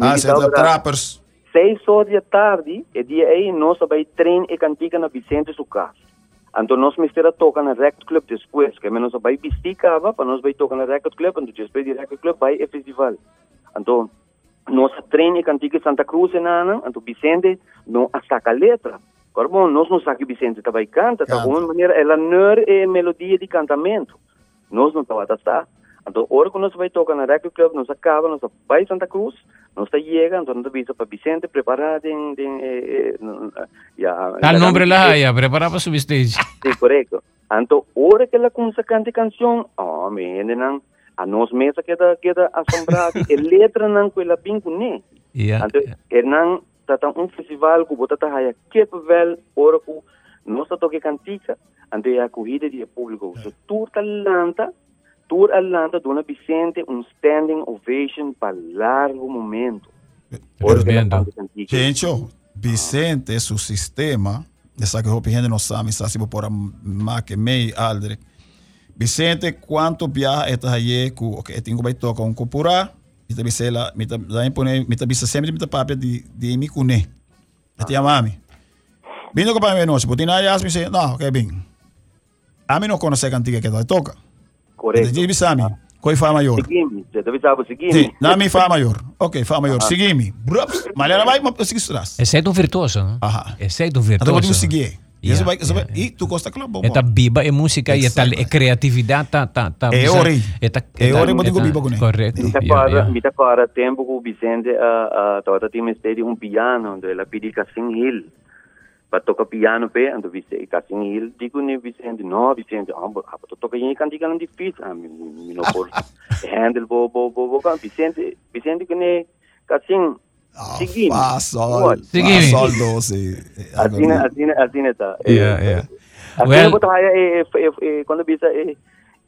Ah, é era trappers. seis horas da tarde, e dia aí nós vai trein e cantiga na Vicente su casa. Então nós mistura toca na Record Club depois, que menos vai pisticava, para nós vai tocar na Record Club, então depois de Record Club vai é festival. Então nós treina cantiga Santa Cruz na, então Vicente não saca letra. Corbo, nós não saca Vicente também canta, de Canta. alguma maneira ela não é melodia de cantamento. Nós não estava a. Então, hora que nós vai tocar na Record Club, nós acaba, nós vai Santa Cruz, Entonces llegan, son aviso para Vicente, prepara. Din, eh, eh, ya, nombre la haya, para su. Sí, correcto. Anto, ahora que la cante canción, oh, miren, a nos queda, queda asombrado. El letra nan con la pinco, ne. Yeah. Anto, Hernán, tata un festival, cubo tata haya, que pavel, ahora nos toque cantica, ante acogida de público. So, talanta, tour Atlanta, dona Vicente, um standing ovation para largo momento. Que Tremendo. canta cantica. Gente, Vicente, su sistema, essa que eu gente não sabe, se assim por mais que meio aldre. Vicente, quanto viaja esta aí, que okay, tenho que tocar um copura, me tá bisela, me tá daí pone, me tá bisa sempre me tá papel de de me cune. Até a mami. Vindo com para mim noite, porque na yas me sei, não, que bem. A mim não conhece a cantiga que ela toca. Correto. Diz bisami, coi fa maior. Seguime, você deve saber, seguime. Sim, na mi fa maior. Ok, fa maior. Seguime. Brups, mas ela vai, mas sigue estras. Esse é do virtuoso. não? Aha. É do Então virtuoso. vamos seguir. E Yeah, isso vai, isso vai, yeah, e tu gosta claro bom. Eta biba e música e Exactly. e criatividade tá tá tá. É ori. Eta É ori, mas digo biba com ele. Correto. Yeah, yeah. mi acuerdo tempo que o Vicente uh, uh, tava tinha estéreo um piano, onde ela pediu Cassim Hill pa toka piano pe ando bisa i e kasi di il diku ni vise no vise endi ambo apa to toka yin kanti kanandi fit a ah, mi mi no por handle bo bo bo bo kan bisa endi bisa endi kene kasi ah, sigi ma sol sigi ma sol do si atine atine atine ta. Yeah yeah. Atine bo ta ya eh eh eh, quando e, e, bisa eh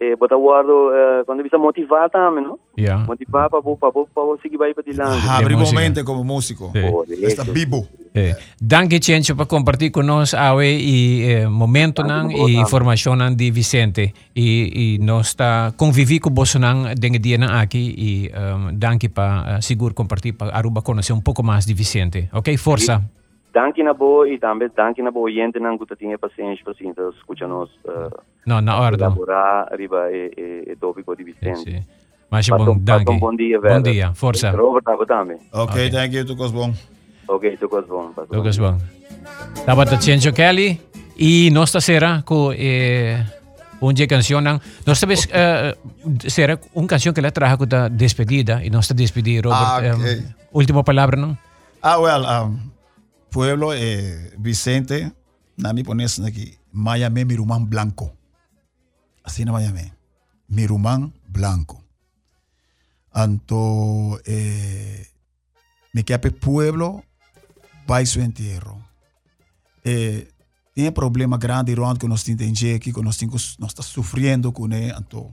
eh, botar guardo, eh, quando bisa motivar também, não? Yeah. Motivar para para para seguir vai para dilante. Abre música. momento como músico. Sí. Está vivo. Eh, danke Chencho para compartir con nos awe e eh, momento nang e informação nang di Vicente e, e nós está convivi com você nang dengue dia nang aqui e um, danke para uh, seguro compartir para Aruba conhecer um pouco mais de Vicente. Ok, força. Danke na boa e também danke na boa gente que tinha paciência para escutar nós uh, No, na Naordo. Elabora riba e, e, e topi di Vicente. Sì, sì. Ma ci buon danke. Buon dia, verder. Buon dia, forza. Rover da botame. Ok, thank you, tukos bon. Ok, tukos bon. Tukos bon. Dapat Ciencio Kelly y no esta sera con e, eh, un día cancionan. No sabes, okay. uh, será una canción que la trajo con la despedida y no está despedida, Robert. Ah, okay. um, última palabra, ¿no? Ah, well, um, pueblo eh, Vicente, nami pones aquí, Maya Memirumán Blanco. Así na Miami. Mirumán Blanco. Anto, eh, me queda pueblo, vai su entierro. Eh, tem problema grande onde que nós temos aqui, que nós temos, nós está sofrendo com ele, anto,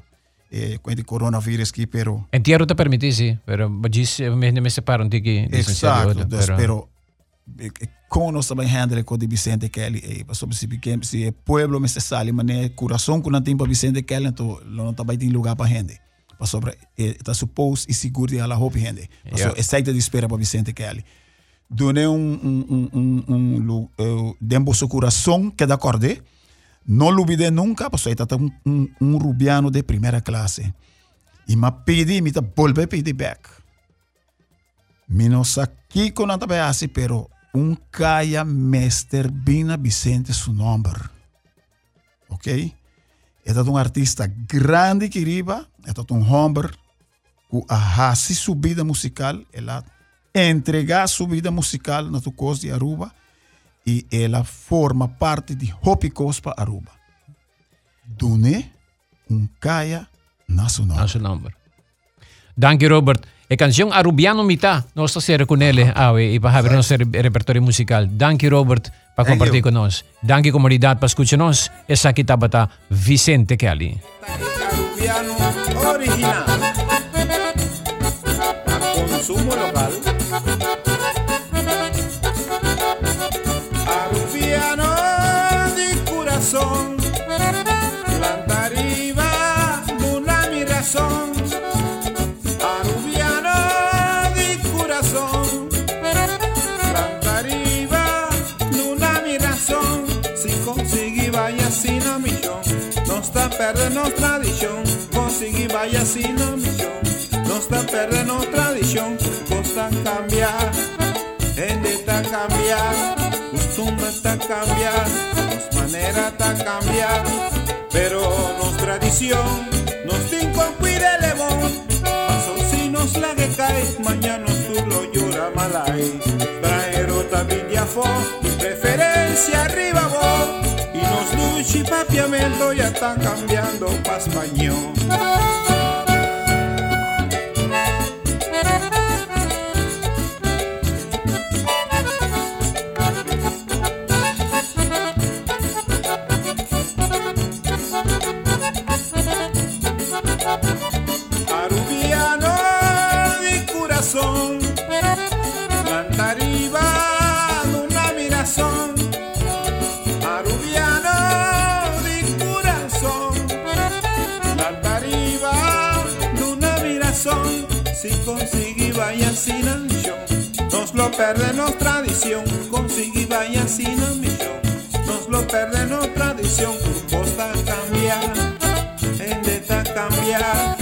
eh, com o coronavírus aqui, pero Entierro te permite, sí, pero diz me me separam de que Exacto, dus, pero nós também handle com o de Vicente Kelly, eh, sobre se pequeno, se é pueblo me se sale, é coração que não tem para Vicente Kelly, então não também tem lugar para gente. Para sobre, está suposto e seguro de ela roupa gente. Para Yeah. é saída de espera para Vicente Kelly. Done um, um, um, um, um, uh, dembo seu coração que da acorde, não lubide nunca, porque está um, um, um rubiano de primeira classe. E me pedi, me tá volve pedir back. Menos aqui com nada bem assim, pero um caia Mester Bina Vicente su nome. Ok? É um artista grande que riba, é um homem que a sua vida musical, ela entregar sua vida musical na tua coisa de Aruba e ela forma parte de Hopi Cospa Aruba. Dune um caia na sua nome. Danke Robert. De canción Arubiano Mitad. Nos está Cunele, Ave, y para abrir nuestro repertorio musical. Danke, Robert, para compartir con nosotros. Danke, comunidad, para escucharnos. Es aquí Tabata Vicente Kelly. original. A consumo local. Arubiano de corazón. Mi razón. perdernos tradición, conseguí vaya sin omisión. No está perdernos tradición, cosa cambiar, en está cambiar, costumbre está cambiar, nos manera está cambiar, pero nos tradición, nos cinco cuide el bon, paso si nos la que cae, mañana tú lo llora malay, traero también de preferencia arriba vos. Mapuche y ya están cambiando pa' español. vaya sin nos lo perdemos tradición. Consigui vaya sin nos lo perdemos tradición. Vos cambiar, en de cambiar.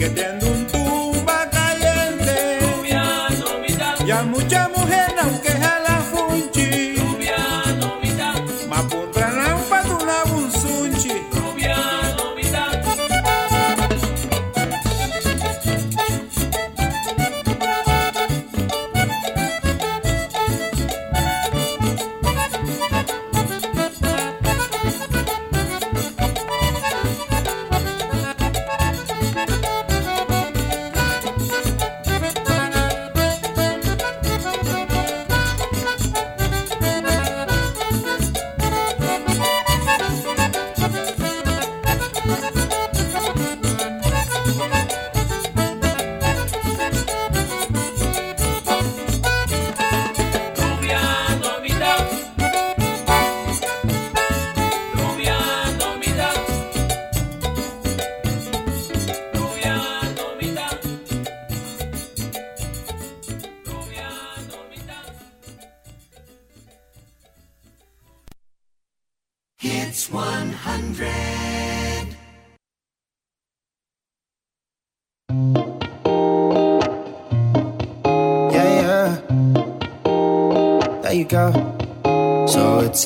que te ando un tumba caliente. Lluvia, no, ya mucha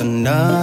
enough.